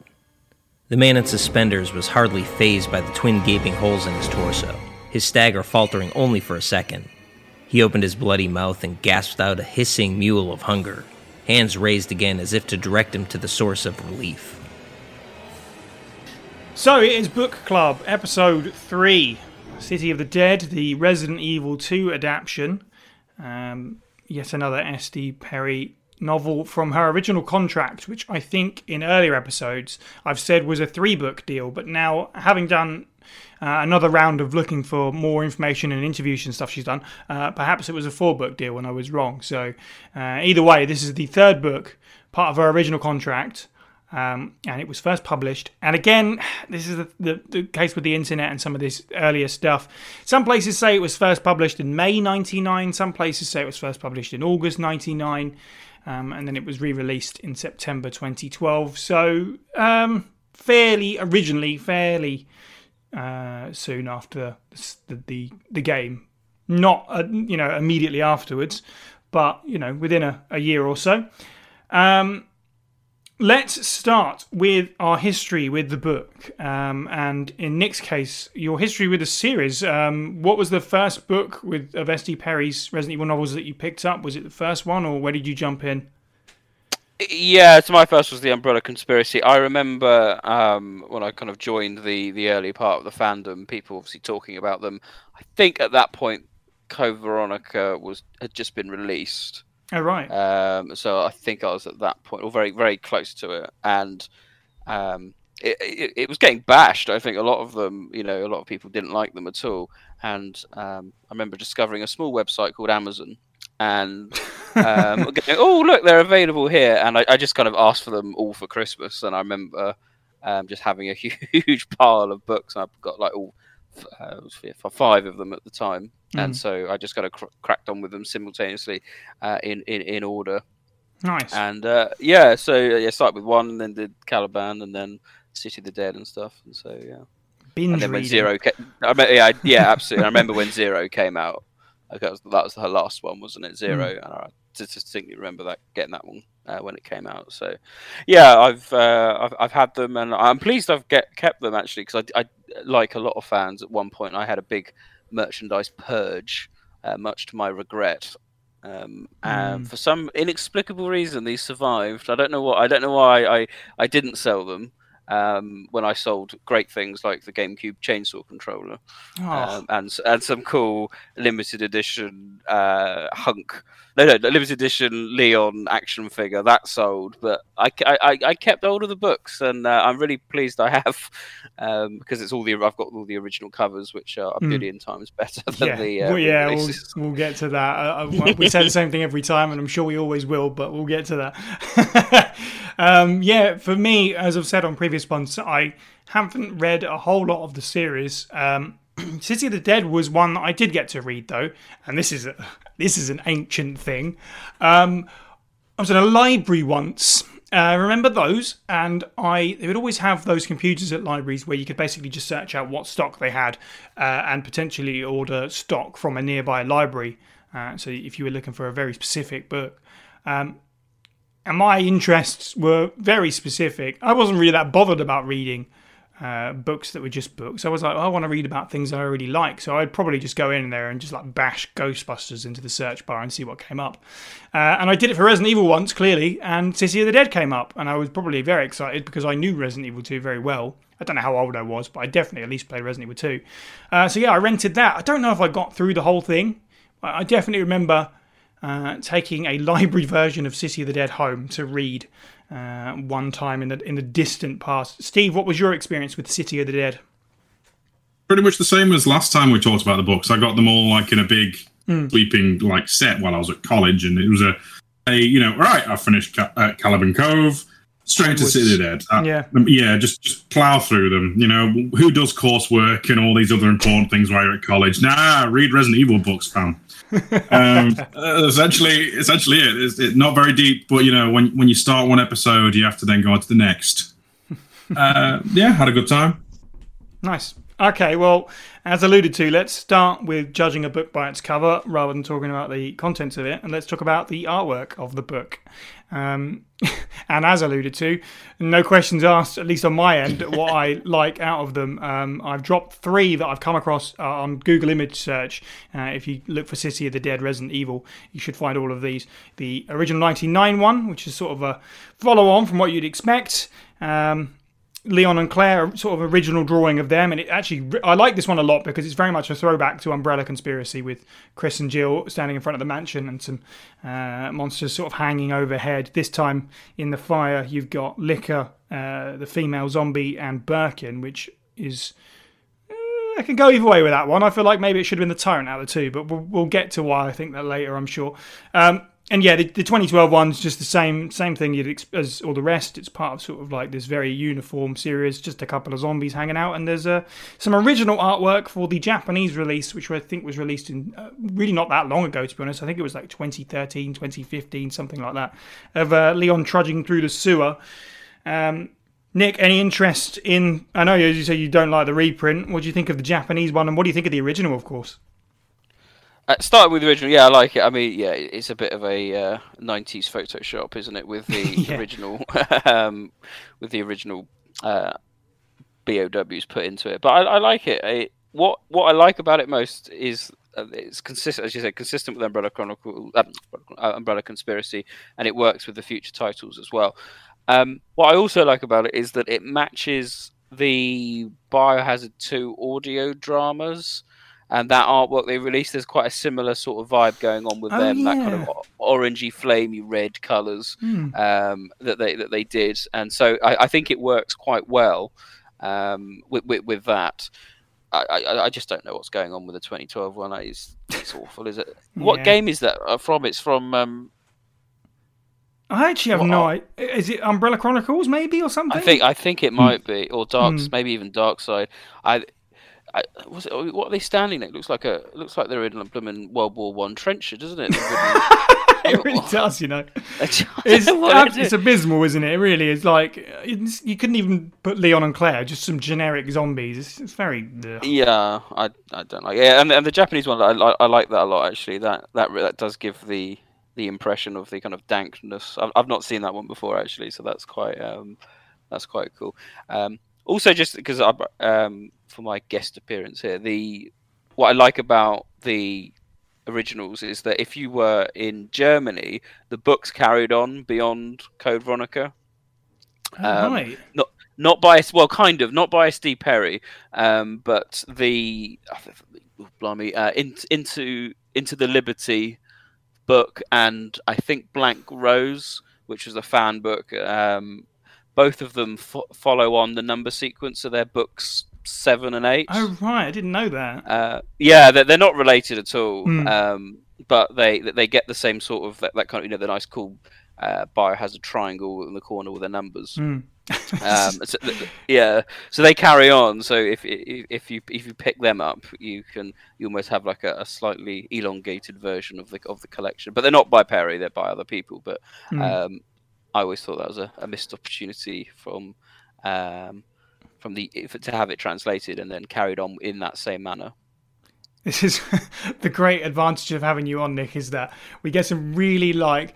The man in suspenders was hardly phased by the twin gaping holes in his torso, his stagger faltering only for a second. He opened his bloody mouth and gasped out a hissing mewl of hunger, hands raised again as if to direct him to the source of relief. So it is Book Club, episode 3 City of the Dead, the Resident Evil 2 adaptation. Um, yet another S.D. Perry novel from her original contract, which I think in earlier episodes I've said was a three book deal, but now having done uh, another round of looking for more information and interviews and stuff she's done, uh, perhaps it was a four book deal when I was wrong. So uh, either way, this is the third book, part of her original contract. Um, and it was first published. And again, this is the, the, the, case with the internet and some of this earlier stuff. Some places say it was first published in May 99, some places say it was first published in August 99 um, and then it was re-released in September 2012. So um, fairly originally, fairly uh, soon after the, the the game, not uh, you know immediately afterwards, but you know within a, a year or so. Um, let's start with our history with the book. Um, and in Nick's case, your history with the series. Um, what was the first book with of S.D. Perry's Resident Evil novels that you picked up? Was it the first one, or where did you jump in? Yeah, so my first was the Umbrella Conspiracy. I remember um, when I kind of joined the the early part of the fandom, people obviously talking about them. I think at that point, Code Veronica was had just been released. Oh right. Um, so I think I was at that point, or very very close to it, and um, it, it, it, was getting bashed. I think a lot of them, you know, a lot of people didn't like them at all. And um, I remember discovering a small website called Amazon, and um, going, oh look, they're available here. And I, I, just kind of asked for them all for Christmas, and I remember um, just having a huge pile of books. I've got like all uh, five of them at the time, mm. and so I just kind of cr- cracked on with them simultaneously uh, in, in in order. Nice. And uh, yeah, so yeah, started with one, and then did Caliban, and then City of the Dead and stuff. And so yeah. Binge and then when. Zero, came, I mean, yeah, yeah, absolutely. I remember when Zero came out. Okay, that was, that was her last one, wasn't it? Zero. Mm. And I distinctly remember that getting that one uh, when it came out. So, yeah, I've, uh, I've I've had them, and I'm pleased I've get kept them actually because I, I like a lot of fans. At one point, I had a big merchandise purge, uh, much to my regret. Um, and mm. for some inexplicable reason, these survived. I don't know what. I don't know why I I didn't sell them um, when I sold great things like the GameCube chainsaw controller oh. um, and and some cool limited edition uh, hunk. No, no, limited edition Leon action figure that sold, but I, I, I kept hold of the books, and uh, I'm really pleased I have um, because it's all the I've got all the original covers, which are a mm. billion times better than yeah. the. Uh, well, yeah, we'll, we'll, get to that. Uh, uh we say the same thing every time, and I'm sure we always will, but we'll get to that. um, yeah, for me, as I've said on previous ones, I haven't read a whole lot of the series. Um, City of the Dead was one that I did get to read though, and this is a, this is an ancient thing. Um, I was in a library once. Uh, remember those? And I they would always have those computers at libraries where you could basically just search out what stock they had uh, and potentially order stock from a nearby library. Uh, so if you were looking for a very specific book. Um, and my interests were very specific. I wasn't really that bothered about reading uh, books that were just books. I was like, oh, I want to read about things I already like. So I'd probably just go in there and just like bash Ghostbusters into the search bar and see what came up. Uh, and I did it for Resident Evil once, clearly, and City of the Dead came up. And I was probably very excited because I knew Resident Evil 2 very well. I don't know how old I was, but I definitely at least played Resident Evil 2. Uh, so yeah, I rented that. I don't know if I got through the whole thing. I definitely remember uh, taking a library version of City of the Dead home to read uh, one time in the in the distant past. Steve, what was your experience with City of the Dead? Pretty much the same as last time we talked about the books. I got them all like in a big mm. sleeping like set while I was at college, and it was a a you know, all right, I've finished Ca- uh, Caliban Cove, straight to the Dead. Uh, Yeah. um, yeah, just just plow through them. You know, who does coursework and all these other important things while you're at college? Nah, read Resident Evil books, fam. um, uh, essentially, essentially it. It's it, not very deep, but you know, when when you start one episode, you have to then go on to the next. Uh, yeah, had a good time. Nice. Okay, well, as alluded to, let's start with judging a book by its cover rather than talking about the contents of it, and let's talk about the artwork of the book. Um, and as alluded to, no questions asked, at least on my end, what I like out of them. Um, I've dropped three that I've come across uh, on Google image search. Uh, if you look for City of the Dead Resident Evil, you should find all of these. The original 99 one, which is sort of a follow on from what you'd expect. Um, Leon and Claire sort of original drawing of them, and it actually I like this one a lot because it's very much a throwback to Umbrella Conspiracy with Chris and Jill standing in front of the mansion and some uh, monsters sort of hanging overhead. This time in the fire, you've got Licker, uh, the female zombie, and Birkin, which is uh, I can go either way with that one. I feel like maybe it should have been the tyrant out of the two, but we'll, we'll get to why I think that later. I'm sure. Um, and yeah, the, the 2012 one's just the same same thing you'd ex- as all the rest. It's part of sort of like this very uniform series, just a couple of zombies hanging out, and there's uh, some original artwork for the Japanese release, which I think was released in uh, really not that long ago. To be honest, I think it was like 2013, 2015, something like that, of uh, Leon trudging through the sewer. Um, Nick, any interest in? I know as you say you don't like the reprint. What do you think of the Japanese one, and what do you think of the original? Of course. Uh, starting with the original, yeah, I like it. I mean, yeah, it's a bit of a uh, '90s Photoshop, isn't it? With the Yeah. original, um, with the original uh, BOWs put into it, but I, I like it. I, what what I like about it most is uh, it's consistent, as you said, consistent with Umbrella Chronicle, um, uh, Umbrella Conspiracy, and it works with the future titles as well. Um, what I also like about it is that it matches the Biohazard 2 audio dramas and that artwork they released. There's quite a similar sort of vibe going on with Oh, them. That kind of orangey, flamey red colours Hmm. um, that they that they did, and so I, I think it works quite well um, with, with with that. I, I, I just don't know what's going on with the 2012 one. It's, it's awful, is it? What Yeah. game is that uh, from? It's from. Um, I actually have What no idea. Is it Umbrella Chronicles, maybe, or something? I think I think it might be, or Dark, Hmm. maybe even Dark Side. I, I was it, what are they standing? at? It looks like a it looks like they're in a blooming World War One trencher, doesn't it? it really does, you know. it's It's, it's abysmal, isn't it? It really is. Like, it's, you couldn't even put Leon and Claire, just some generic zombies. It's, it's very. ugh. Yeah, I, I don't like. Yeah, and, and the Japanese one, I, I like that a lot actually. That that that does give the the impression of the kind of dankness. I've, I've not seen that one before actually, so that's quite um that's quite cool. Um, also, just because I um for my guest appearance here, the what I like about the originals is that if you were in Germany, the books carried on beyond Code Veronica Um, right. not by well, kind of not by S.D. Perry, um, but the oh, blimey, uh, in, into into the Liberty book and I think Blank Rose, which was a fan book. Um, both of them fo- follow on the number sequence of their books seven and eight. Oh, right. I didn't know that. Uh, yeah, they're, they're not related at all, Hmm. um, but they they get the same sort of that, that kind of you know the nice cool uh, biohazard triangle in the corner with the numbers. Hmm. Um, so, yeah, so they carry on. So if if if you if you pick them up, you can you almost have like a, a slightly elongated version of the of the collection. But they're not by Perry; they're by other people. But Hmm. um, I always thought that was a, a missed opportunity from um, from the if, to have it translated and then carried on in that same manner. This is the great advantage of having you on, Nick, is that we get some really like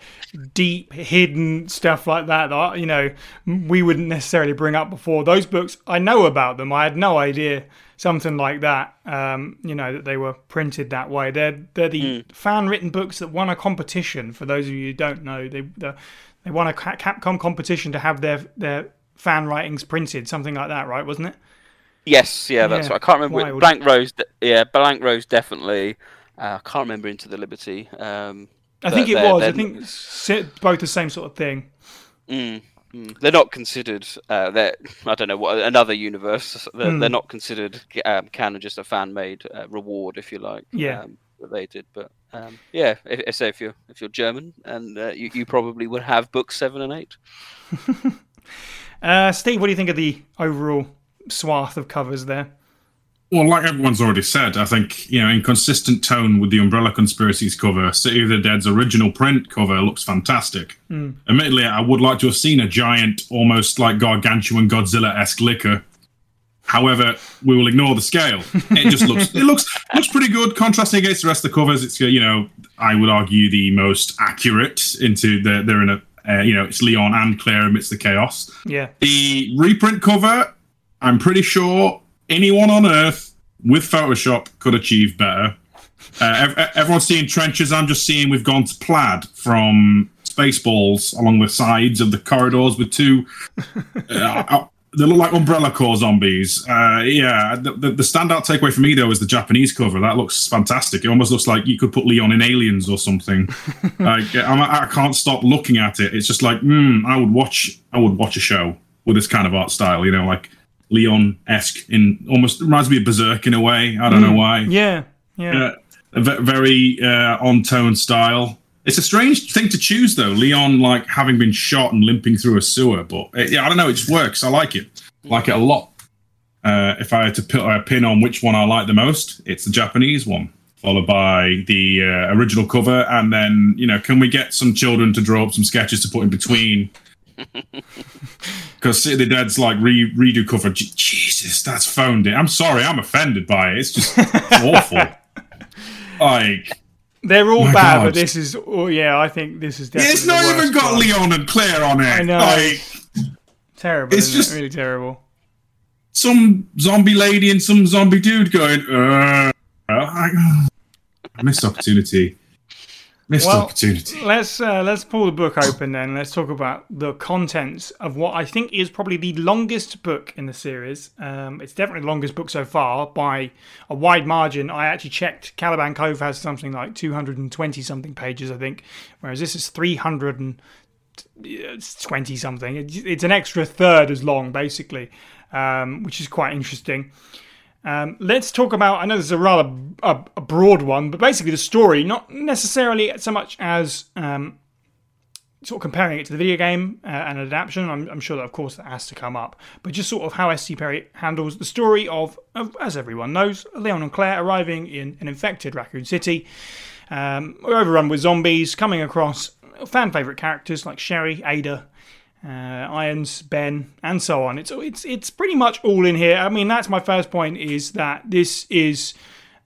deep, hidden stuff like that that you know we wouldn't necessarily bring up before. Those books, I know about them. I had no idea something like that. Um, you know that they were printed that way. They're they're the fan-written books that won a competition. For those of you who don't know, they the, they won a Capcom competition to have their their fan writings printed, something like that, right? Wasn't it? Yes, yeah, that's Yeah, right. I can't remember. wild. Blank Rose, yeah, Blank Rose definitely. Uh, I can't remember Into the Liberty. Um, I think it was. I think both the same sort of thing. Mm, mm. They're not considered. Uh, they're I don't know what another universe. They're, Hmm. they're not considered um, canon, just a fan made uh, reward, if you like. Yeah. um, that they did. But Um, yeah, if, say if you're if you're German, and uh, you, you probably would have books seven and eight. uh, Steve, what do you think of the overall swath of covers there? Well, like everyone's already said, I think, you know, in consistent tone with the Umbrella Conspiracies cover, City of the Dead's original print cover looks fantastic. Mm. Admittedly, I would like to have seen a giant, almost like gargantuan Godzilla esque licker. However, we will ignore the scale. It just looks it looks looks pretty good, contrasting against the rest of the covers. It's you know, I would argue the most accurate into the they're in a uh, you know, it's Leon and Claire amidst the chaos. Yeah. The reprint cover, I'm pretty sure anyone on Earth with Photoshop could achieve better. Uh, everyone's seeing trenches. I'm just seeing we've gone to plaid from Spaceballs along the sides of the corridors with two. Uh, they look like Umbrella core zombies. Uh, yeah, the, the, the, standout takeaway for me though is the Japanese cover. That looks fantastic. It almost looks like you could put Leon in Aliens or something. like I'm, I can not stop looking at it. It's just like, mm, I would watch. I would watch a show with this kind of art style. You know, like Leon esque in almost reminds me of Berserk in a way. I don't mm, know why. Yeah, yeah. Uh, very uh, on tone style. It's a strange thing to choose though. Leon like having been shot and limping through a sewer, but it, uh, yeah, I don't know. It just works. I like it. I like it a lot. Uh, if I had to put a pin on which one I like the most, it's the Japanese one, followed by the uh, original cover, and then you know, can we get some children to draw up some sketches to put in between because City of the Dead's like re- redo cover. Jesus, that's phoned it. I'm sorry, I'm offended by it. It's just awful. Like they're all bad, God. but this is. Oh yeah, I think this is definitely. It's not even got one. Leon and Claire on it. I know. Like, terrible. It's just it? really terrible. Some zombie lady and some zombie dude going. Uh, I, missed opportunity. Missed well, opportunity. Let's uh, let's pull the book open then. Let's talk about the contents of what I think is probably the longest book in the series. Um, it's definitely the longest book so far by a wide margin. I actually checked. Caliban Cove has something like 220 something pages, I think, whereas this is 320 something. It's an extra third as long, basically, um, which is quite interesting. Um, let's talk about. I know this is a rather a, broad one, but basically the story, not necessarily so much as um, sort of comparing it to the video game uh, and adaptation. I'm, I'm, sure that, of course, that has to come up, but just sort of how S.D. Perry handles the story of, of, as everyone knows, Leon and Claire arriving in an infected Raccoon City. Um, overrun with zombies, coming across fan favorite characters like Sherry, Ada, uh, Irons, Ben, and so on. It's it's it's pretty much all in here. I mean, that's my first point is that this is,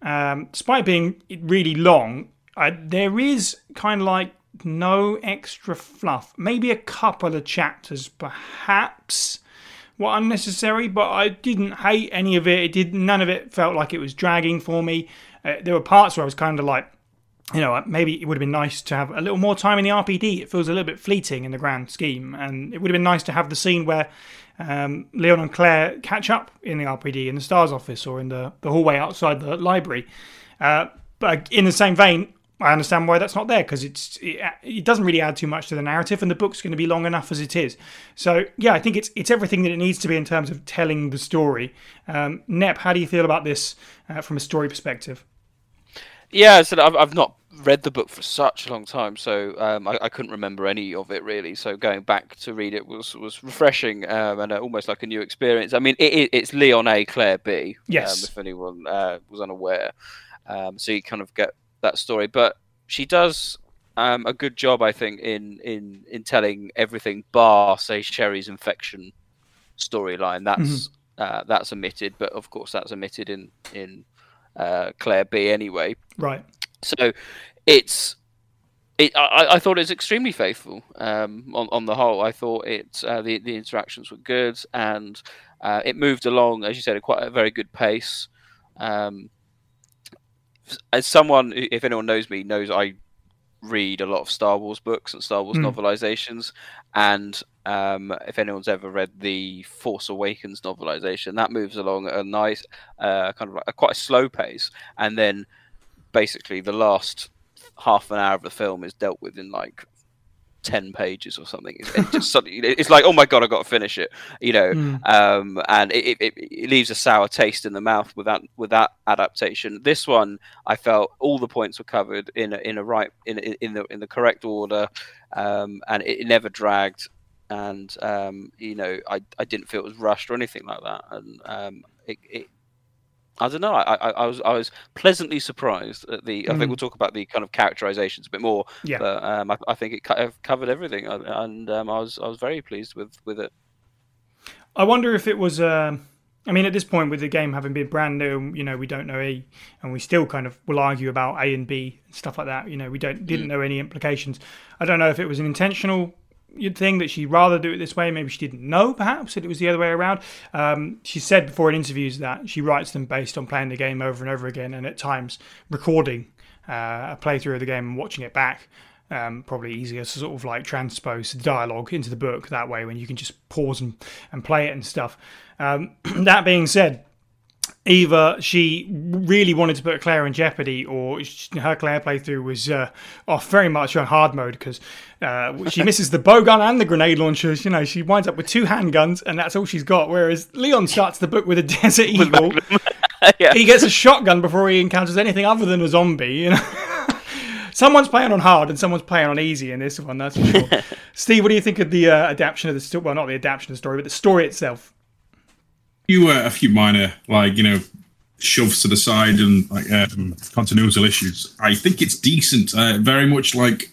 um, despite being really long, uh, there is kind of like no extra fluff. Maybe a couple of chapters, perhaps, were unnecessary, but I didn't hate any of it. It did none of it felt like it was dragging for me. Uh, there were parts where I was kind of like you know, maybe it would have been nice to have a little more time in the RPD. It feels a little bit fleeting in the grand scheme, and it would have been nice to have the scene where um, Leon and Claire catch up in the RPD in the STARS office or in the, the hallway outside the library. Uh, but in the same vein, I understand why that's not there because it's it, it, doesn't really add too much to the narrative, and the book's going to be long enough as it is. So yeah, I think it's it's everything that it needs to be in terms of telling the story. Um, Nep, how do you feel about this uh, from a story perspective? Yeah, so I've, I've not read the book for such a long time, so um, I, I, couldn't remember any of it really. So going back to read it was was refreshing um, and uh, almost like a new experience. I mean, it, it's Leon A, Claire B. Um, yes. Um, if anyone uh, was unaware, um, so you kind of get that story. But she does um, a good job, I think, in in in telling everything bar say Sherry's infection storyline. That's mm-hmm. uh, that's omitted, but of course that's omitted in in uh, Claire B anyway. Right. So it's it, I, I, thought it was extremely faithful um, on, on the whole. I thought it uh, the the interactions were good and uh, it moved along, as you said, at quite a very good pace. Um, as someone, if anyone knows me, knows I read a lot of Star Wars books and Star Wars mm. novelizations, and um, if anyone's ever read the Force Awakens novelization, that moves along at a nice, uh, kind of like a quite a slow pace, and then basically the last half an hour of the film is dealt with in like ten pages or something. It's, just suddenly, it's like, oh my god, I got to finish it, you know. Mm. Um, and it, it, it leaves a sour taste in the mouth without with that adaptation. This one, I felt all the points were covered in a, in a right in in the in the correct order, um, and it, it never dragged. And um, you know, I, I didn't feel it was rushed or anything like that. And um, it, it I don't know. I, I, I was I was pleasantly surprised at the. I think Mm. we'll talk about the kind of characterizations a bit more. Yeah. But um, I, I think it co- covered everything, and and, um, I was I was very pleased with with it. I wonder if it was. Um, I mean, at this point, with the game having been brand new, you know, we don't know A, and we still kind of will argue about A and B and stuff like that. You know, we don't didn't know any implications. I don't know if it was an intentional thing that she'd rather do it this way. Maybe she didn't know, perhaps that it was the other way around. Um, she said before in interviews that she writes them based on playing the game over and over again, and at times recording uh, a playthrough of the game and watching it back. Um, probably easier to sort of like transpose the dialogue into the book that way when you can just pause and, and play it and stuff. Um, that being said, either she really wanted to put Claire in jeopardy, or sh- her Claire playthrough was uh, off very much on hard mode because uh, she misses the bow gun and the grenade launchers. You know, she winds up with two handguns, and that's all she's got. Whereas Leon starts the book with a Desert Eagle. yeah. He gets a shotgun before he encounters anything other than a zombie. You know. Someone's playing on hard and someone's playing on easy in this one, that's for sure. Steve, what do you think of the uh, adaptation of the story? Well, not the adaptation of the story, but the story itself. Few uh, a few minor like you know shoves to the side and like um, issues. I think it's decent. Uh, very much like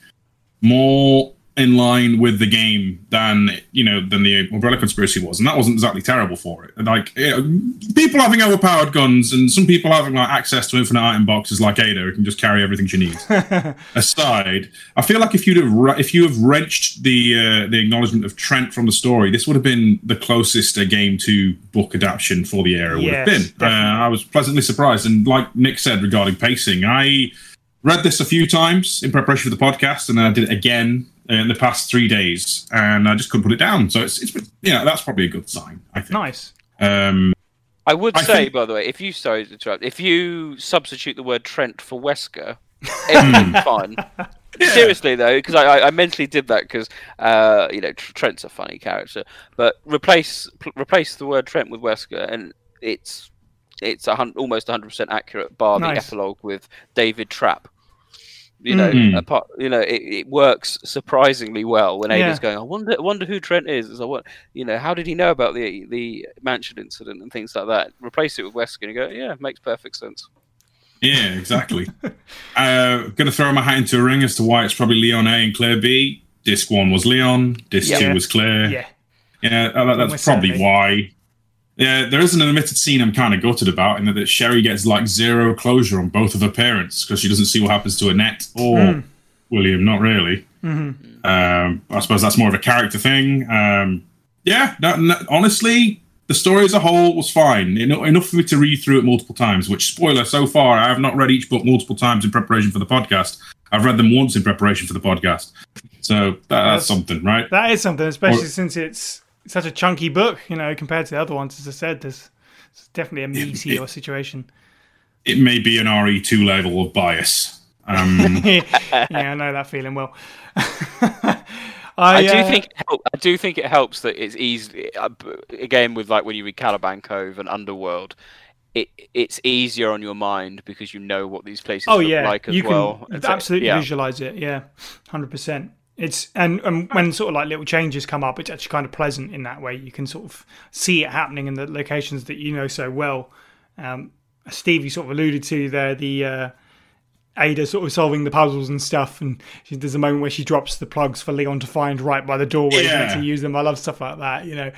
more in line with the game than you know than the Umbrella Conspiracy was, and that wasn't exactly terrible for it. And, Like you know, people having overpowered guns and some people having like access to infinite item boxes like Ada who can just carry everything she needs. aside, I feel like if you'd have if you have wrenched the uh, the acknowledgement of Trent from the story, this would have been the closest a game to book adaptation for the era would have been. Uh, I was pleasantly surprised, and like Nick said regarding pacing, I read this a few times in preparation for the podcast, and then I did it again in the past three days, and I just couldn't put it down. So it's it's you know that's probably a good sign. I think. Nice. Um, I would I say, think- by the way, if you sorry to interrupt, if you substitute the word Trent for Wesker, everything's fine. Seriously though, because I, I, I mentally did that because uh, you know Trent's a funny character, but replace pl- replace the word Trent with Wesker, and it's it's a hun- almost 100 percent accurate. Bar Nice. the epilogue with David Trapp. You know, Mhm. apart, you know, it, it works surprisingly well when Ada's Yeah. going. I wonder, wonder who Trent is. It's like, what, you know, how did he know about the the mansion incident and things like that? Replace it with Wesker and you go, yeah, makes perfect sense. Yeah, exactly. uh, gonna throw my hat into a ring as to why it's probably Leon A and Claire B. Disc one was Leon. Disc Yeah. two was Claire. Yeah. Yeah, uh, that- that's Almost probably certainly. why. Yeah, there is an omitted scene I'm kind of gutted about, in that Sherry gets like zero closure on both of her parents because she doesn't see what happens to Annette or Hmm. William. Not really. Mm-hmm. Um, I suppose that's more of a character thing. Um, yeah, no, no, honestly, the story as a whole was fine. Eno- enough for me to read through it multiple times. Which, spoiler, so far I have not read each book multiple times in preparation for the podcast. I've read them once in preparation for the podcast. So that, that's That's- something, right? That is something, especially Or- since it's such a chunky book, you know, compared to the other ones. As I said, there's it's definitely a meatier situation. It may be an RE2 level of bias. Um, yeah, I know that feeling well. I, I, do uh, think it help, I do think it helps that it's easy. Uh, again, with like when you read Caliban Cove and Underworld, it it's easier on your mind because you know what these places Oh look yeah, like as you can well. And so- absolutely yeah. visualize it. Yeah, hundred percent. It's and, and when sort of like little changes come up, it's actually kind of pleasant in that way. You can sort of see it happening in the locations that you know so well. Um, Steve, you sort of alluded to there the uh, Ada sort of solving the puzzles and stuff, and she, there's a moment where she drops the plugs for Leon to find right by the door where he's meant Yeah. to use them. I love stuff like that, you know.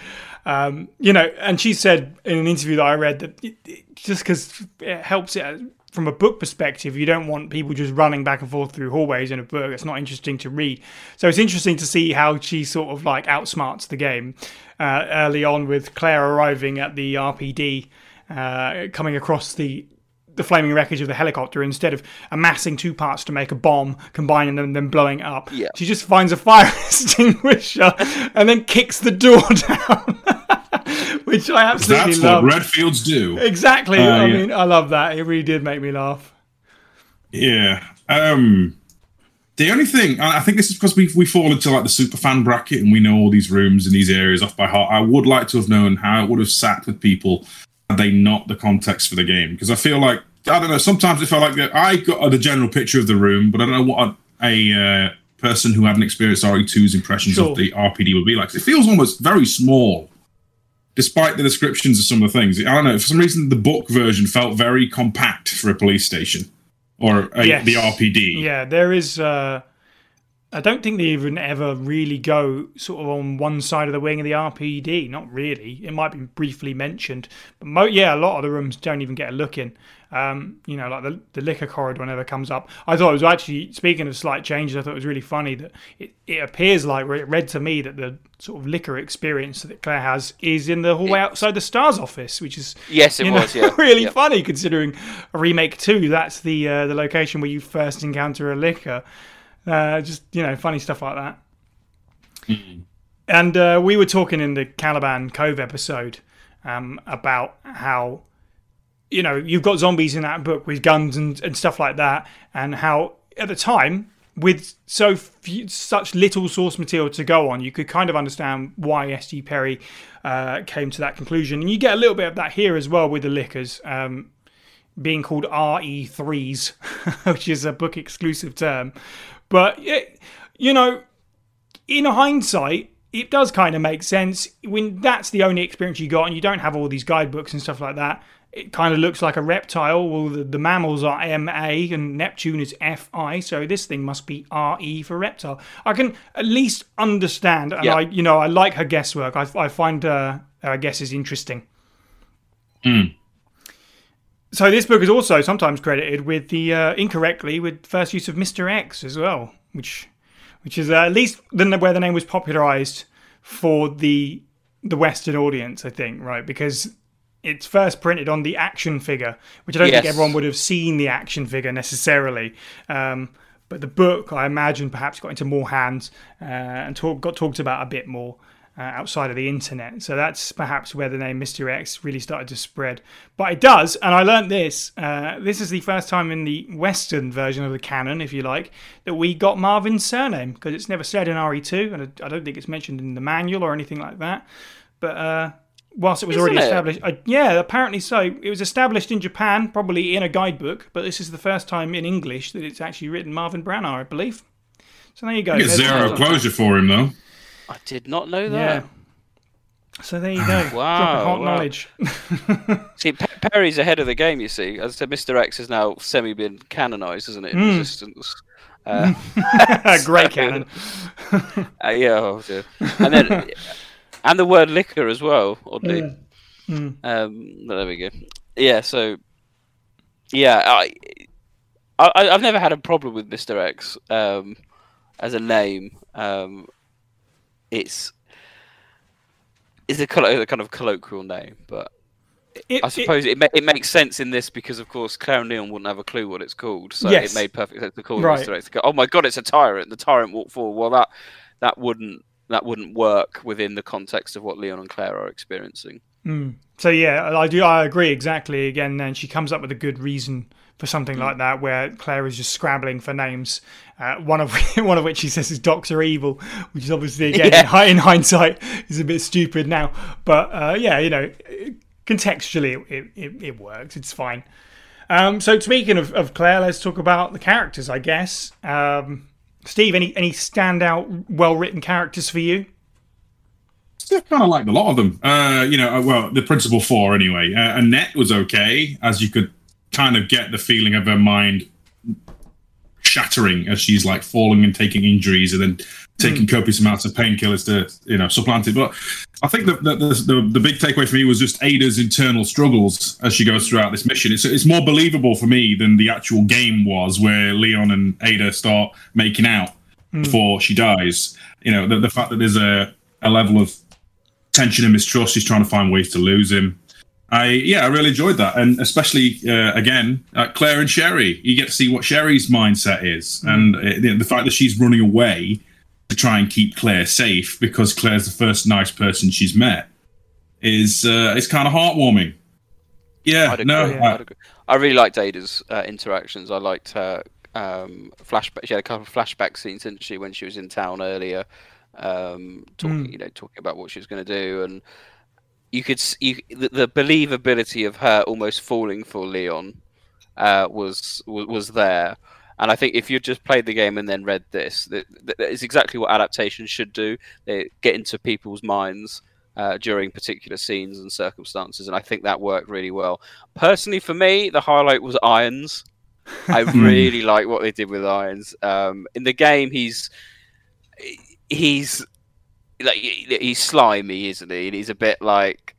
Um, you know, and she said in an interview that I read that it, it, just because it helps it from a book perspective, you don't want people just running back and forth through hallways in a book. It's not interesting to read. So it's interesting to see how she sort of like outsmarts the game uh, early on with Claire arriving at the RPD, uh, coming across the the flaming wreckage of the helicopter instead of amassing two parts to make a bomb, combining them, and then blowing it up. Yeah. She just finds a fire extinguisher and then kicks the door down, which I absolutely that's love. what Redfields do. Exactly. Uh, I yeah. mean, I love that. It really did make me laugh. Yeah. Um The only thing, I think this is because we we fall into like the super fan bracket and we know all these rooms and these areas off by heart. I would like to have known how it would have sat with people had they not the context for the game. Because I feel like I don't know. Sometimes it felt like that I got the general picture of the room, but I don't know what a, a uh, person who hadn't experienced RE2's impressions Sure. of the RPD would be like. It feels almost very small, despite the descriptions of some of the things. I don't know. For some reason, the book version felt very compact for a police station or a, Yes. the RPD. Yeah, there is. Uh, I don't think they even ever really go sort of on one side of the wing of the RPD. Not really. It might be briefly mentioned, but mo- yeah, a lot of the rooms don't even get a look in. Um, you know, like the, the licker corridor never comes up. I thought it was actually speaking of slight changes. I thought it was really funny that it, it appears like it read to me that the sort of licker experience that Claire has is in the hallway outside the Stars office, which is Yes, it you know, was. Yeah, really yeah. funny considering a remake two. That's the uh, the location where you first encounter a licker. Uh, just you know, funny stuff like that. And uh, we were talking in the Caliban Cove episode um, about how you know you've got zombies in that book with guns and, and stuff like that, and how at the time with so few, such little source material to go on, you could kind of understand why S.D. Perry uh, came to that conclusion, and you get a little bit of that here as well with the lickers. Um, being called RE3s, which is a book exclusive term. But, it, you know, in hindsight, it does kind of make sense when that's the only experience you got and you don't have all these guidebooks and stuff like that. It kind of looks like a reptile. Well, the, the mammals are MA and Neptune is FI, so this thing must be RE for reptile. I can at least understand, and Yeah. I, you know, I like her guesswork. I, I find uh, her guesses interesting. So this book is also sometimes credited with the uh, incorrectly with first use of Mister X as well, which which is uh, at least the, where the name was popularized for the the Western audience, I think, right? Because it's first printed on the action figure, which I don't think everyone would have seen the action figure necessarily. Um, but the book, I imagine, perhaps got into more hands uh, and talk, got talked about a bit more uh, outside of the internet. So that's perhaps where the name Mister X really started to spread. But it does, and I learned this. Uh, this is the first time in the Western version of the canon, if you like, that we got Marvin's surname because it's never said in RE2, and I I don't think it's mentioned in the manual or anything like that. But uh, whilst it was already Isn't it? established, I, yeah, apparently so. It was established in Japan, probably in a guidebook, but this is the first time in English that it's actually written Marvin Branagh, I believe. So there you go. I get There's- zero closure for him though. I did not know that. Yeah. So there you go. Wow, hot wow. knowledge. See, Pe- Perry's ahead of the game. You see, as I said, Mister X has now semi been canonized, isn't it? In Hmm. Resistance. Uh, Great canon. uh, yeah, oh and then and the word licker as well. Oddly, Mm. um, but there we go. Yeah, so yeah, I, I I've never had a problem with Mister X um, as a name. Um, it's it's a, collo- kind of colloquial name, but It- I suppose it, ma- it makes sense in this because, of course, Claire and Leon wouldn't have a clue what it's called, so Yes. it made perfect sense to call it Right. Go, oh my god, it's a tyrant! The tyrant walked forward. Well, that that wouldn't that wouldn't work within the context of what Leon and Claire are experiencing. Hmm. So yeah, I do. I agree exactly. Again, then she comes up with a good reason for something like that, where Claire is just scrambling for names. Uh, one of one of which she says is Doctor Evil, which is obviously again in, Yeah. hi- in hindsight is a bit stupid now. But uh, yeah, you know, contextually it, it, it works. It's fine. Um, so speaking of, of Claire, let's talk about the characters. I guess. Um, Steve, any any standout, well written characters for you? I kind of liked a lot of them. Uh, you know, uh, well, the principal four anyway. Uh, Annette was okay, as you could kind of get the feeling of her mind shattering as she's like falling and taking injuries and then taking hmm. copious amounts of painkillers to you know supplant it. But I think the the, the the the big takeaway for me was just Ada's internal struggles as she goes throughout this mission. It's it's more believable for me than the actual game was, where Leon and Ada start making out hmm. before she dies. You know, the, the fact that there's a a level of tension and mistrust. She's trying to find ways to lose him. I yeah, I really enjoyed that, and especially uh, again uh, Claire and Sherry. You get to see what Sherry's mindset is, and uh, the, the fact that she's running away to try and keep Claire safe because Claire's the first nice person she's met is uh, is kind of heartwarming. Yeah, I'd agree. no, I'd. I really liked Ada's uh, interactions. I liked her um, flashback. She had a couple of flashback scenes, didn't she, when she was in town earlier, um, talking, Mm. you know, talking about what she was going to do, and you could you the, the believability of her almost falling for Leon uh, was, was was there. And I think if you just played the game and then read this, that, that is exactly what adaptations should do. They get into people's minds uh, during particular scenes and circumstances, and I think that worked really well. Personally, for me, the highlight was Irons. I really like what they did with Irons. Um, in the game, he's he's like he's slimy, isn't he? And he's a bit like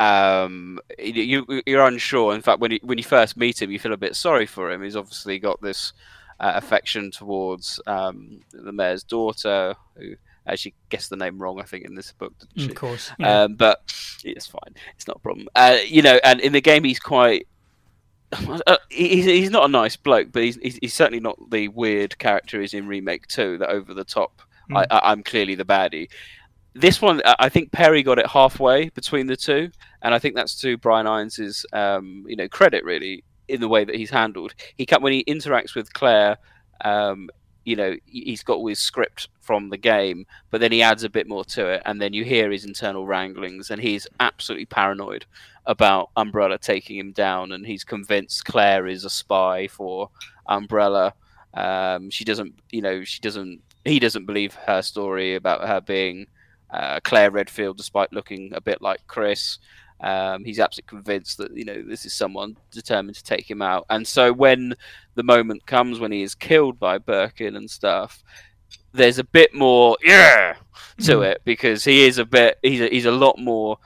um you you're unsure in fact when you when you first meet him you feel a bit sorry for him he's obviously got this uh, affection towards um the mayor's daughter who actually guessed the name wrong i think in this book didn't she? Of course. Yeah. um but it's fine it's not a problem uh you know and in the game he's quite uh, he's, he's not a nice bloke but he's, he's he's certainly not the weird character he's in remake 2 that over the top I, I i'm clearly the baddie this one I- think perry got it halfway between the two and I think that's to Brian Irons's um, you know credit really in the way that he's handled. He can when he interacts with Claire, um, you know he- he's got all his script from the game, but then he adds a bit more to it, and then you hear his internal wranglings, and he's absolutely paranoid about Umbrella taking him down, and he's convinced Claire is a spy for Umbrella. Um, she doesn't, you know, she doesn't. He doesn't believe her story about her being uh, Claire Redfield, despite looking a bit like Chris. Um, he's absolutely convinced that you know this is someone determined to take him out. And so when the moment comes when he is killed by Birkin and stuff, there's a bit more yeah to Mm. it because he is a bit he's a, he's a lot more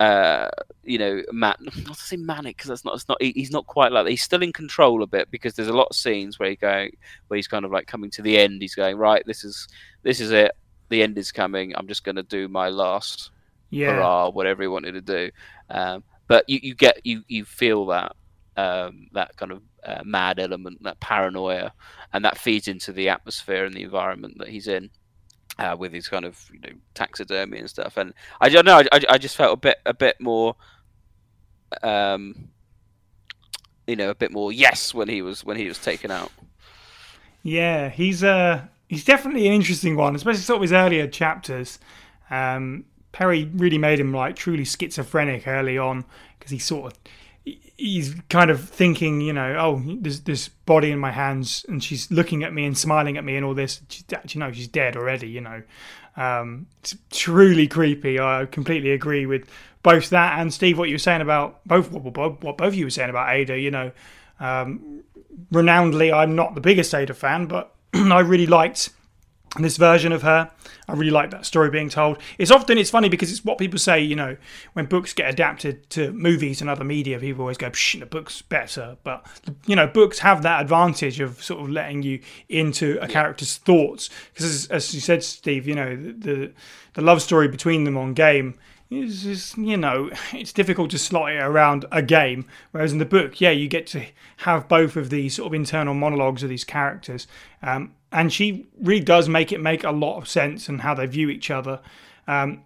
uh you know man not to say manic because that's not it's not he- he's not quite like that. he's still in control a bit because there's a lot of scenes where he going where he's kind of like coming to the end he's going right this is this is it the end is coming i'm just going to do my last yeah. hurrah, whatever he wanted to do. Um, but you, you get you you feel that um, that kind of uh, mad element, that paranoia, and that feeds into the atmosphere and the environment that he's in. Uh, with his kind of you know taxidermy and stuff, and I don't know. I, I just felt a bit a bit more, um, you know, a bit more yes when he was when he was taken out. Yeah, he's uh he's definitely an interesting one, especially sort of his earlier chapters. Um, Perry really made him like truly schizophrenic early on because he sort of he's kind of thinking, you know, oh, there's this body in my hands, and she's looking at me and smiling at me and all this. She's, you know, she's dead already. You know, um, it's truly creepy. I completely agree with both that and Steve what you were saying about both what, what, what both of you were saying about Ada. You know, um, renownedly, I'm not the biggest Ada fan, but I really liked this version of her. I really like that story being told. It's often it's funny because it's what people say. You know, when books get adapted to movies and other media, people always go, "Psh, the book's better." But you know, books have that advantage of sort of letting you into a character's thoughts. Because as, as you said, Steve, you know, the, the the love story between them on game is, is you know it's difficult to slot it around a game whereas in the book yeah you get to have both of these sort of internal monologues of these characters um, and she really does make it make a lot of sense and how they view each other. Um,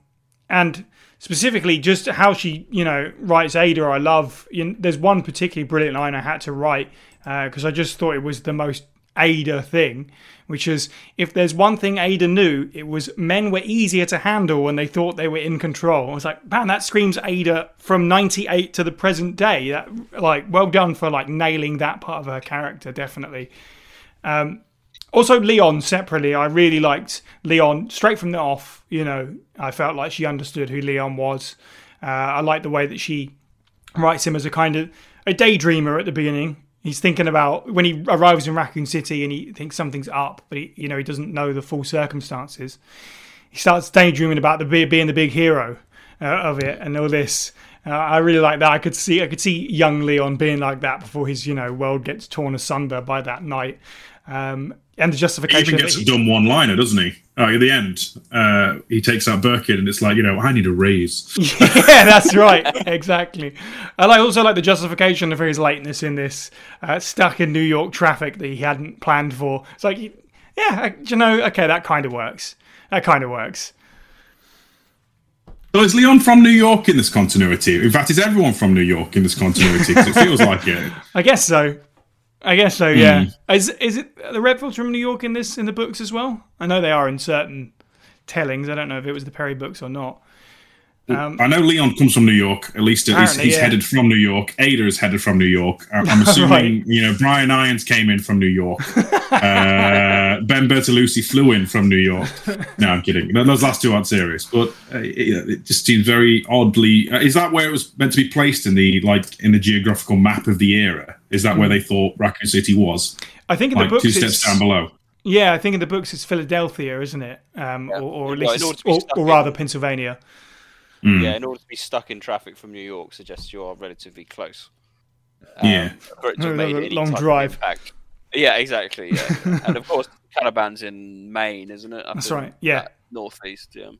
and specifically just how she you know writes ada i love you know, there's one particularly brilliant line i had to write because i just thought it was the most ada thing which is if there's one thing ada knew it was men were easier to handle when they thought they were in control. I was like man that screams ada from 98 to the present day. That like well done for like nailing that part of her character definitely also, Leon separately, I really liked Leon straight from the off. You know, I felt like she understood who Leon was. Uh, I like the way that she writes him as a kind of a daydreamer at the beginning. He's thinking about when he arrives in Raccoon City and he thinks something's up, but he, you know, he doesn't know the full circumstances. He starts daydreaming about the being the big hero uh, of it and all this. Uh, I really like that. I could see, I could see young Leon being like that before his, you know, world gets torn asunder by that night. Um, and the justification. He even gets a dumb one liner, doesn't he? Oh, at the end, uh, he takes out Birkin and it's like, you know, I need a raise. yeah, that's right. exactly. And I also like the justification for his lateness in this, uh, stuck in New York traffic that he hadn't planned for. It's like, yeah, you know, okay, that kind of works. That kind of works. So is Leon from New York in this continuity? In fact, is everyone from New York in this continuity? it feels like it. I guess so. I guess so. Yeah. Hmm. Is is it the Redfields from New York in this in the books as well? I know they are in certain tellings. I don't know if it was the Perry books or not. Um, I know Leon comes from New York. At least, at least he's yeah. heted from New York. Ada is headed from New York. I- I'm assuming Right. you know Brian Irons came in from New York. uh, ben Bertolucci flew in from New York. No, I'm kidding. Those last two aren't serious, but uh, it, it just seems very oddly. Uh, is that where it was meant to be placed in the like in the geographical map of the era? Is that where they thought Raccoon City was? I think in Like the books two steps it's, down below. Yeah, I think in the books it's Philadelphia, isn't it? Um, or, or at least, in order it's, to be or, or rather Pennsylvania. Hmm. Yeah, in order to be stuck in traffic from New York suggests you are relatively close. Yeah. For it to have made any long type drive. impact. Yeah, exactly. Yeah, and of course, Caliban's in Maine, isn't it? Up That's in right, yeah. that Northeast. Yeah.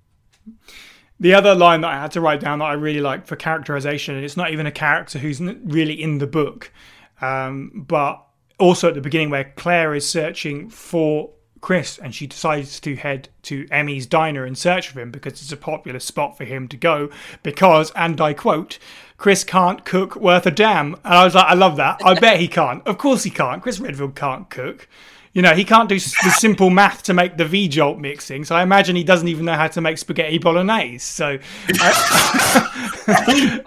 The other line that I had to write down that I really like for characterization, and it's not even a character who's n- really in the book, um, but also at the beginning where Claire is searching for Chris and she decides to head to Emmy's diner in search of him because it's a popular spot for him to go because, and I quote, Chris can't cook worth a damn. And I was like, I love that. I bet he can't. Of course he can't. Chris Redfield can't cook. You know, he can't do the simple math to make the V jolt mixing. So I imagine he doesn't even know how to make spaghetti bolognese. So I,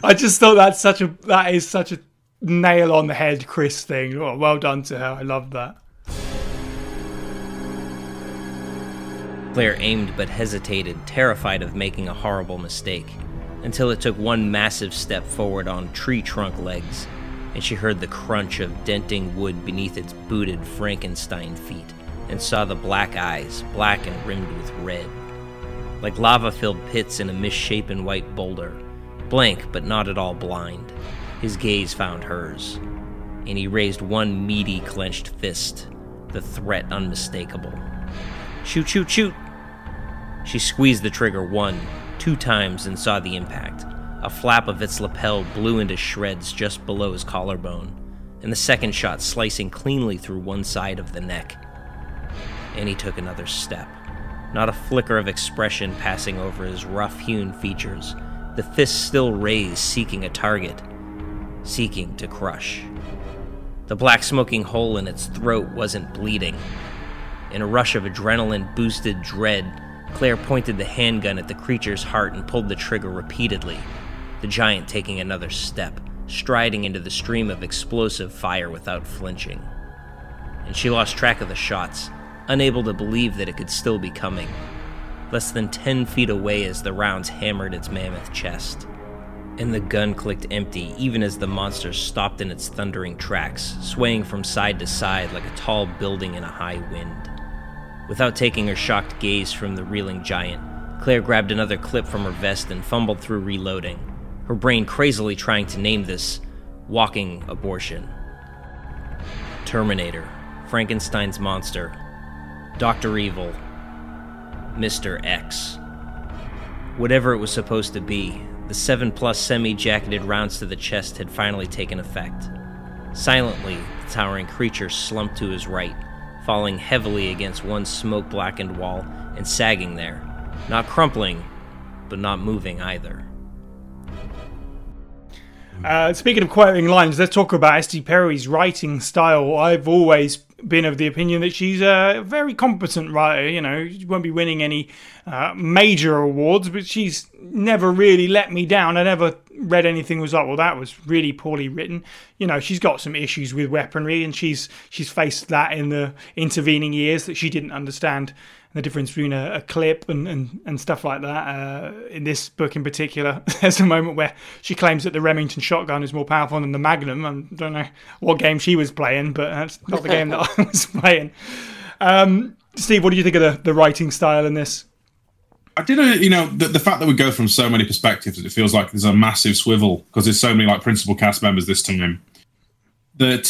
I just thought that's such a that is such a nail on the head Chris thing. Oh, well done to her. I love that. Claire aimed but hesitated, terrified of making a horrible mistake, until it took one massive step forward on tree trunk legs, and she heard the crunch of denting wood beneath its booted Frankenstein feet, and saw the black eyes, black and rimmed with red, like lava filled pits in a misshapen white boulder, blank but not at all blind. His gaze found hers, and he raised one meaty clenched fist, the threat unmistakable. Shoot, shoot, shoot! She squeezed the trigger one, two times and saw the impact. A flap of its lapel blew into shreds just below his collarbone, and the second shot slicing cleanly through one side of the neck. And he took another step. Not a flicker of expression passing over his rough hewn features, the fist still raised, seeking a target, seeking to crush. The black smoking hole in its throat wasn't bleeding. In a rush of adrenaline boosted dread, Claire pointed the handgun at the creature's heart and pulled the trigger repeatedly, the giant taking another step, striding into the stream of explosive fire without flinching. And she lost track of the shots, unable to believe that it could still be coming. Less than ten feet away as the rounds hammered its mammoth chest. And the gun clicked empty even as the monster stopped in its thundering tracks, swaying from side to side like a tall building in a high wind. Without taking her shocked gaze from the reeling giant, Claire grabbed another clip from her vest and fumbled through reloading, her brain crazily trying to name this walking abortion. Terminator, Frankenstein's monster, Dr. Evil, Mr. X. Whatever it was supposed to be, the 7 plus semi jacketed rounds to the chest had finally taken effect. Silently, the towering creature slumped to his right, falling heavily against one smoke blackened wall and sagging there, not crumpling, but not moving either. Uh, speaking of quoting lines, let's talk about S.D. Perry's writing style. I've always been of the opinion that she's a very competent writer. You know, she won't be winning any uh, major awards, but she's never really let me down. I never read anything was like, well, that was really poorly written. You know, she's got some issues with weaponry, and she's she's faced that in the intervening years that she didn't understand the difference between a, a clip and, and, and stuff like that. Uh, in this book in particular, there's a moment where she claims that the Remington shotgun is more powerful than the Magnum. I don't know what game she was playing, but that's not the game that I was playing. Um, Steve, what do you think of the, the writing style in this? I didn't, you know, the, the fact that we go from so many perspectives, it feels like there's a massive swivel because there's so many like principal cast members this time. That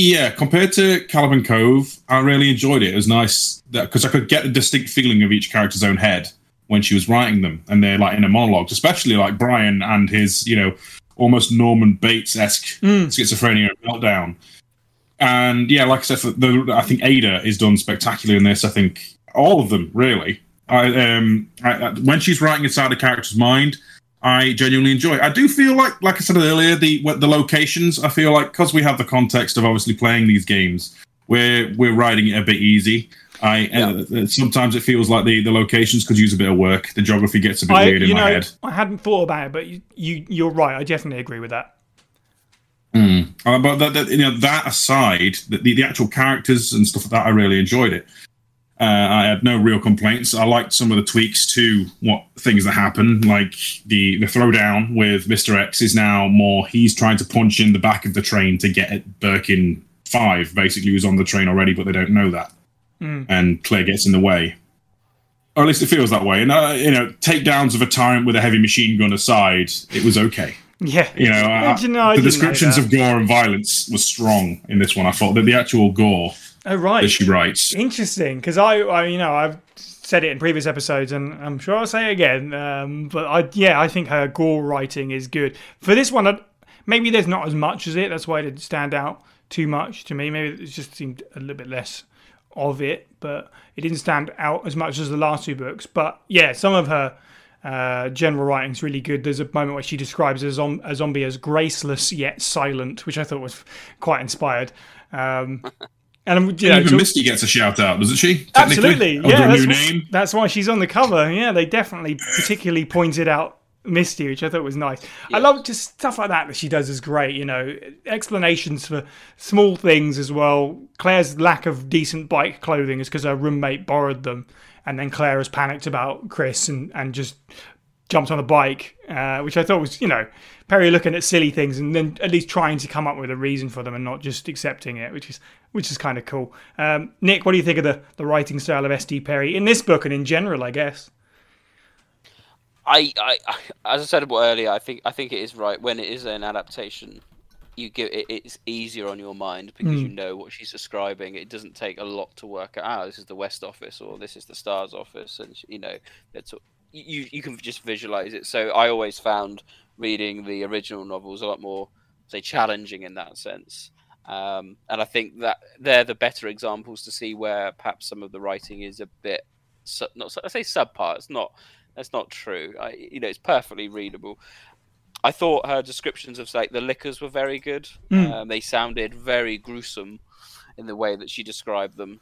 yeah, compared to Caliban Cove, I really enjoyed it. It was nice because I could get a distinct feeling of each character's own head when she was writing them, and they're like in a monologue, especially like Brian and his, you know, almost Norman Bates esque schizophrenia meltdown. And yeah, like I said, for the, I think Ada is done spectacularly in this. I think all of them really. I, um, I, I, when she's writing inside a character's mind, I genuinely enjoy. I do feel like, like I said earlier, the the locations. I feel like because we have the context of obviously playing these games, we're we're riding it a bit easy. I uh, sometimes it feels like the, the locations could use a bit of work. The geography gets a bit I, weird in you my know, head. I hadn't thought about it, but you, you you're right. I definitely agree with that. Uh, but that, that, you know, that aside, the, the, the actual characters and stuff like that, I really enjoyed it. Uh, I had no real complaints. I liked some of the tweaks to what things that happen, like the the throwdown with Mister X is now more. He's trying to punch in the back of the train to get at Birkin Five, basically, who's on the train already, but they don't know that, and Claire gets in the way, or at least it feels that way. And uh, you know, takedowns of a tyrant with a heavy machine gun aside, it was okay. Yeah, You know, I- you know, I the didn't know descriptions of gore and violence was strong in this one. I thought that the actual gore Oh right, that she writes. interesting. Because I, I, you know, I've said it in previous episodes, and I'm sure I'll say it again. Um, but I, yeah, I think her gore writing is good. For this one, I, maybe there's not as much as it. That's why it didn't stand out too much to me. Maybe it just seemed a little bit less of it, but it didn't stand out as much as the last two books. But yeah, some of her uh, general writing's really good. There's a moment where she describes a, zom- a zombie as graceless yet silent, which I thought was quite inspired. Um, and um, you know, Even Misty gets a shout out, doesn't she? absolutely, yeah, that's, new name. that's why she's on the cover. Yeah, they definitely particularly pointed out Misty, which I thought was nice. I love just stuff like that that she does is great. You know, explanations for small things as well. Claire's lack of decent bike clothing is because her roommate borrowed them, and then Claire has panicked about Chris and and just jumped on a bike, uh, which I thought was you know Perry looking at silly things and then at least trying to come up with a reason for them and not just accepting it, which is which is kind of cool. Um, Nick, what do you think of the the writing style of S.D. Perry in this book and in general? I guess. I, I, I- as I said earlier, I think I think it is right when it is an adaptation. You give it, it's easier on your mind because you know what she's describing. It doesn't take a lot to work out. This is the West Office or this is the Stars Office, and you know that's you you can just visualize it. So I always found reading the original novels a lot more say challenging in that sense. Um, and I think that they're the better examples to see where perhaps some of the writing is a bit su- not I say subpar. It's not that's not true. I, you know, it's perfectly readable. I thought her descriptions of like the lickers were very good. Um, they sounded very gruesome in the way that she described them.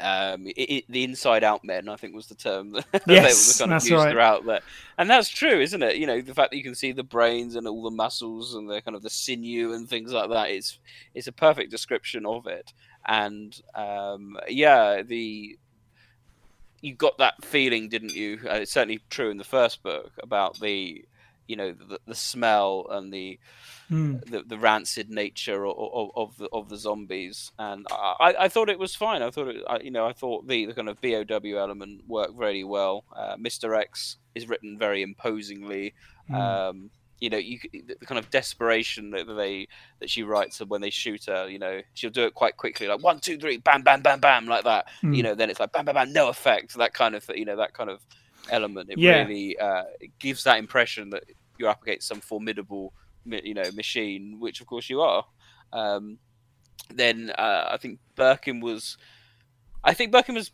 Um, it, it, the inside out men, I think, was the term that that Yes, they were kind of used right. throughout there, and that's true, isn't it? You know, the fact that you can see the brains and all the muscles and the kind of the sinew and things like that is it's a perfect description of it. And um, yeah, the you got that feeling, didn't you? Uh, it's certainly true in the first book about the, you know, the, the smell and the, the the rancid nature of, of, of the of the zombies. And I, I thought it was fine. I thought it, I, you know, I thought the, the kind of BOW element worked very well. Uh, Mister X is written very imposingly. Um, you know, you the kind of desperation that they that she writes when they shoot her. You know, she'll do it quite quickly, like one, two, three, bam, bam, bam, bam, like that. You know, then it's like bam, bam, bam, no effect. That kind of, you know, that kind of element. It Yeah. really uh, it gives that impression that you're up against some formidable, mi- you know, machine, which of course you are. Um, then uh, I think Birkin was, I think Birkin was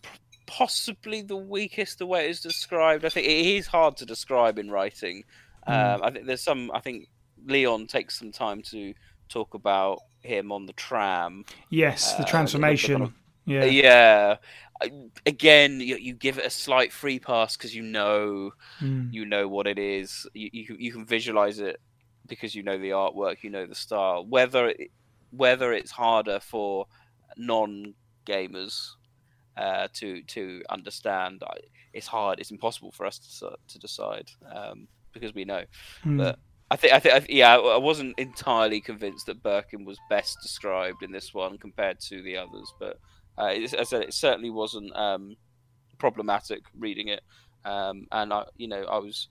possibly the weakest the way it is described. I think it is hard to describe in writing. Um, I think there's some. I think Leon takes some time to talk about him on the tram. Yes, the Uh, transformation. kind of- yeah. Yeah. Again, you, you give it a slight free pass because you know Mm. you know what it is. You, you you can visualize it because you know the artwork, you know the style. Whether it, whether it's harder for non gamers uh, to to understand, it's hard. It's impossible for us to, to decide um, because we know. Hmm. But I think I think yeah, I I wasn't entirely convinced that Birkin was best described in this one compared to the others, but uh, as I said, it certainly wasn't um, problematic reading it. Um, and I, you know, I was,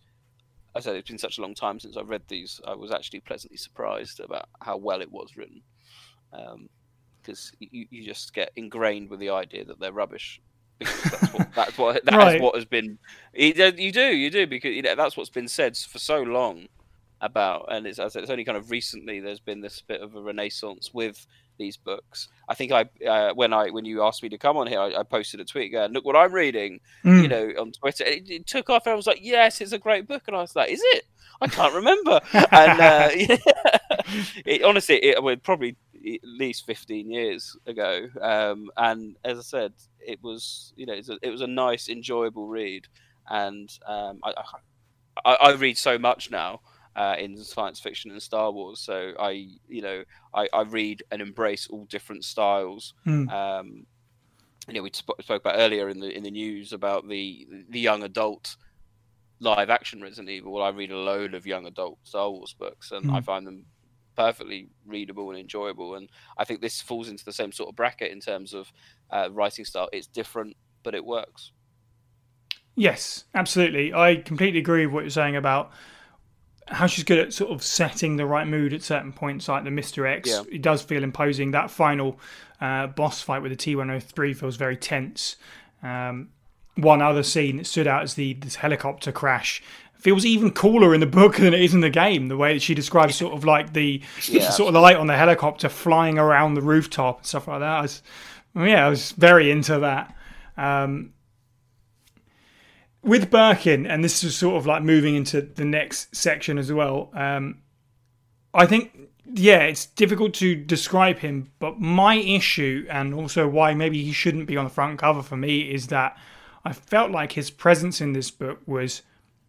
I said it's been such a long time since I've read these. I was actually pleasantly surprised about how well it was written, um, because you, you just get ingrained with the idea that they're rubbish. Because that's what that's what that is Right. what has been. You do, you do, you do, because you know that's what's been said for so long about, and it's, said, it's only kind of recently there's been this bit of a renaissance with these books. I think I uh, when I when you asked me to come on here, I, I posted a tweet going, "Look what I'm reading," Mm. you know, on Twitter. It, it took off. And I was like, "Yes, it's a great book," and I was like, "Is it?" I can't remember. and uh, it, honestly, it was probably at least 15 years ago. Um, and as I said, it was you know it was a, it was a nice, enjoyable read, and um, I, I I read so much now uh, in science fiction and Star Wars. So I, you know, I, I read and embrace all different styles. Hmm. Um, you know, we sp- spoke about earlier in the in the news about the the young adult live action Resident Evil. Well, I read a load of young adult Star Wars books, and I Hmm. find them perfectly readable and enjoyable. And I think this falls into the same sort of bracket in terms of uh, writing style. It's different, but it works. Yes, absolutely. I completely agree with what you're saying about how she's good at sort of setting the right mood at certain points, like the Mr. X. Yeah. It does feel imposing. That final uh, boss fight with the T103 feels very tense. Um, one other scene that stood out is the this helicopter crash. Feels even cooler in the book than it is in the game. The way that she describes sort of like the Yeah. sort of the light on the helicopter flying around the rooftop and stuff like that. I was, yeah, I was very into that. Um, with Birkin, and this is sort of like moving into the next section as well. Um, I think, yeah, it's difficult to describe him, but my issue, and also why maybe he shouldn't be on the front cover for me, is that I felt like his presence in this book was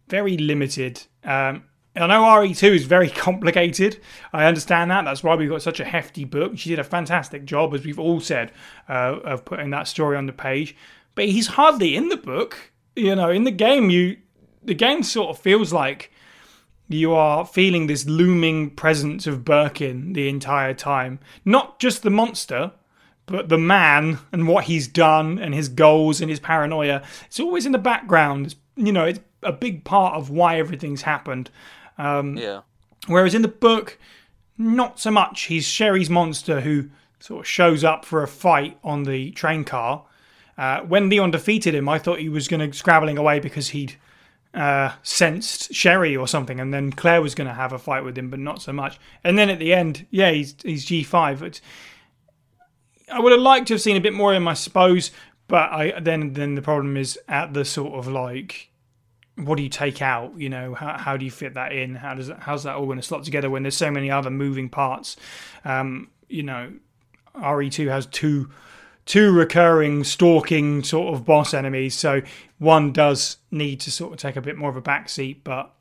very limited. Um, I know RE2 is very complicated. I understand that. That's why we've got such a hefty book. She did a fantastic job, as we've all said, uh, of putting that story on the page. But he's hardly in the book. You know, in the game, you the game sort of feels like you are feeling this looming presence of Birkin the entire time. Not just the monster, but the man and what he's done and his goals and his paranoia. It's always in the background. It's, you know, it's a big part of why everything's happened. Um, yeah. Whereas in the book, not so much. He's Sherry's monster who sort of shows up for a fight on the train car. Uh, when Leon defeated him, I thought he was going to scrabbling away because he'd uh, sensed Sherry or something, and then Claire was going to have a fight with him, but not so much. And then at the end, yeah, he's he's G five. I would have liked to have seen a bit more of him, I suppose. But I then then the problem is at the sort of like what do you take out? You know, how, how do you fit that in? How does how's that all going to slot together when there's so many other moving parts? Um, you know, RE2 has two two recurring stalking sort of boss enemies, so one does need to sort of take a bit more of a backseat. But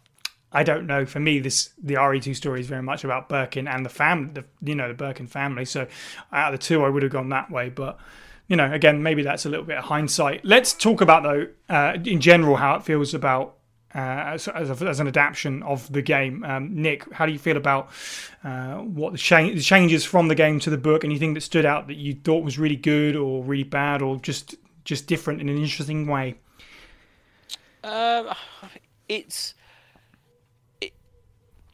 I don't know. For me, this the RE2 story is very much about Birkin and the fam, the you know the Birkin family. So out of the two, I would have gone that way, but you know, again, maybe that's a little bit of hindsight. Let's talk about though, uh, in general, how it feels about as, as, a, as an adaptation of the game. Um, Nick, how do you feel about uh, what the, cha- the changes from the game to the book? Anything that stood out that you thought was really good or really bad or just just different in an interesting way? Um, it's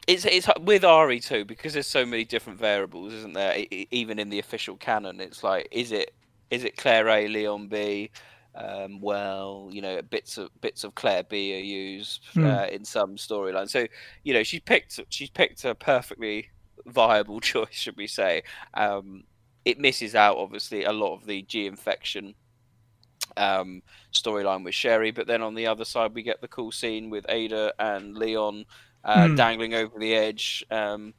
it's it's with RE two because there's so many different variables, isn't there? E- even in the official canon, it's like, is it is it Claire A, Leon B? Um, well, you know, bits of bits of Claire B are used Hmm. uh, in some storyline. So, you know, she's picked she's picked a perfectly viable choice, should we say? Um, it misses out obviously a lot of the G infection um, storyline with Sherry, but then on the other side we get the cool scene with Ada and Leon uh, Hmm. dangling over the edge. Um,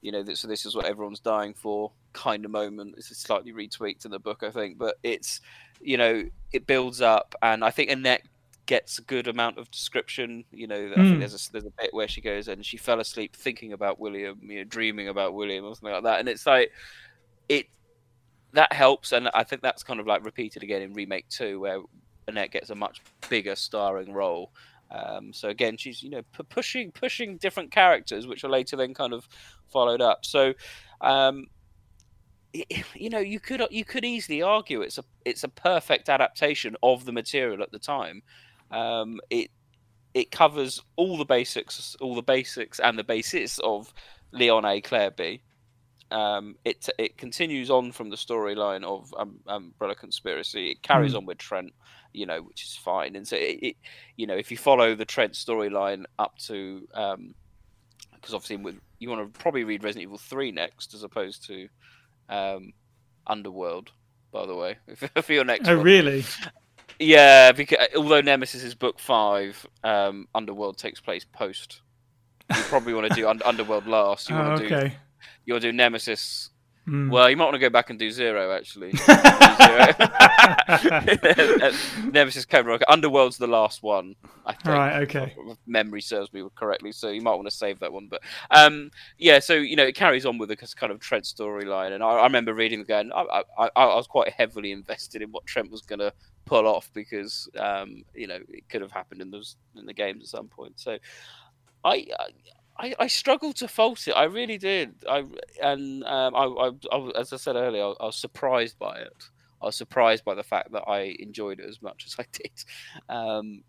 you know, so this is what everyone's dying for kind of moment. It's is slightly retweaked in the book, I think, but it's you know it builds up, and I think Annette gets a good amount of description. You know, I Hmm. think there's a, there's a bit where she goes and she fell asleep thinking about William, you know, dreaming about William or something like that, and it's like it that helps, and I think that's kind of like repeated again in remake two, where Annette gets a much bigger starring role. Um, so again, she's you know pu- pushing pushing different characters, which are later then kind of followed up. So, um, you know, you could you could easily argue it's a it's a perfect adaptation of the material at the time. Um, it it covers all the basics, all the basics and the basis of Leon A. Claire B. Um, it it continues on from the storyline of um, Umbrella Conspiracy. It carries Mm. on with Trent, you know, which is fine. And so it, it you know, if you follow the Trent storyline up to, because obviously with, you want to probably read Resident Evil Three next, as opposed to um, Underworld. By the way, for your next. Oh, one. really? Yeah, because although Nemesis is book five, um, Underworld takes place post. You probably want to do Underworld last. You Oh, want to do okay. you want to do Nemesis. Hmm. Well, you might want to go back and do Zero actually. Zero. Nemesis Code Rock. Underworld's the last one. I think. Right, okay. If memory serves me correctly, so you might want to save that one. But um, yeah, so you know, it carries on with the kind of Trent storyline, and I, I remember reading again. I, I, I was quite heavily invested in what Trent was going to pull off because um, you know it could have happened in those in the games at some point. So I. I, I struggled to fault it. I really did. I and um, I, I, I, as I said earlier, I, I was surprised by it. I was surprised by the fact that I enjoyed it as much as I did. Um,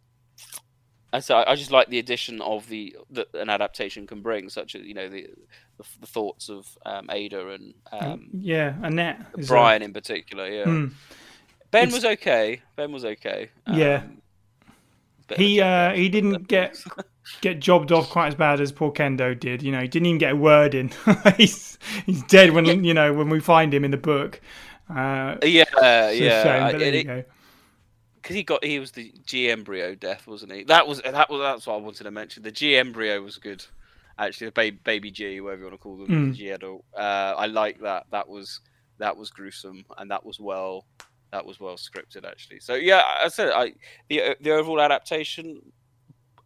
and so I, just like the addition of the that an adaptation can bring, such as you know the the, the thoughts of um, Ada and um, yeah, Annette. Brian in particular. Yeah, Hmm. Ben It's- was okay. Ben was okay. Yeah. Bit of a He uh, he didn't get get jobbed off quite as bad as poor Kendo did. You know, he didn't even get a word in. he's he's dead when you know when we find him in the book. Uh, yeah, yeah. shame, there it- you go. because he got he was the G embryo death, wasn't he? That was that was that's what I wanted to mention. The G embryo was good, actually. The baby, baby G, whatever you want to call them, Mm. the G adult. Uh, I like that. That was that was gruesome, and that was well that was well scripted actually. So yeah, I said I the the overall adaptation.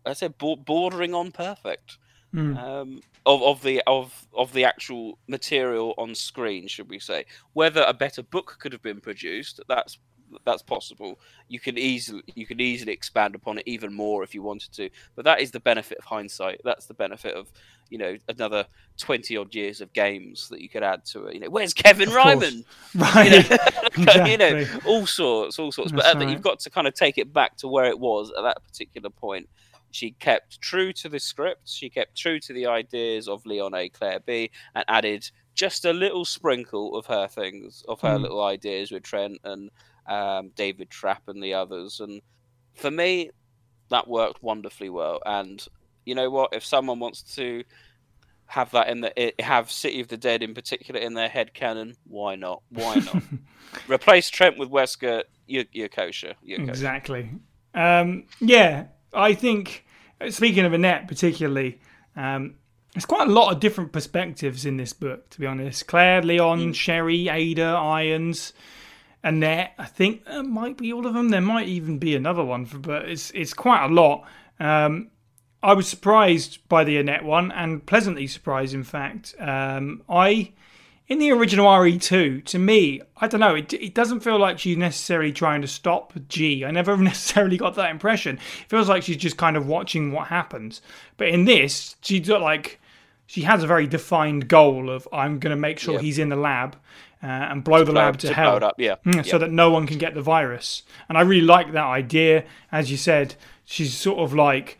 I said bordering on perfect Mm. um, of of the of of the actual material on screen, should we say? Whether a better book could have been produced, that's that's possible. You can easily you can easily expand upon it even more if you wanted to. But that is the benefit of hindsight. That's the benefit of you know another twenty odd years of games that you could add to it. You know, where's Kevin Of. Ryman? Right. You know, you know, all sorts, all sorts. but That's at the- right. you've got to kind of take it back to where it was at that particular point. She kept true to the script. She kept true to the ideas of Leon A. Claire B. and added just a little sprinkle of her things, of her Mm. little ideas with Trent and um, David Trapp and the others. And for me, that worked wonderfully well. And you know what? If someone wants to have that in the have City of the Dead in particular in their head canon, why not? Why not? Replace Trent with Wesker. You're, you're kosher. You're kosher. Exactly. Um, yeah, I think speaking of Annette particularly, um, there's quite a lot of different perspectives in this book. To be honest, Claire, Leon, Sherry, Ada, Irons, Annette. I think there might be all of them. There might even be another one, for, but it's it's quite a lot. Um, I was surprised by the Annette one, and pleasantly surprised, in fact. Um, I in the original RE2, to me, I don't know, it, it doesn't feel like she's necessarily trying to stop G. I never necessarily got that impression. It feels like she's just kind of watching what happens. But in this, she's got like, she has a very defined goal of, I'm going to make sure Yeah. he's in the lab uh, and blow the Blow- lab to, blow hell. it up, yeah. Mm, yeah. so that no one can get the virus. And I really like that idea. As you said, she's sort of like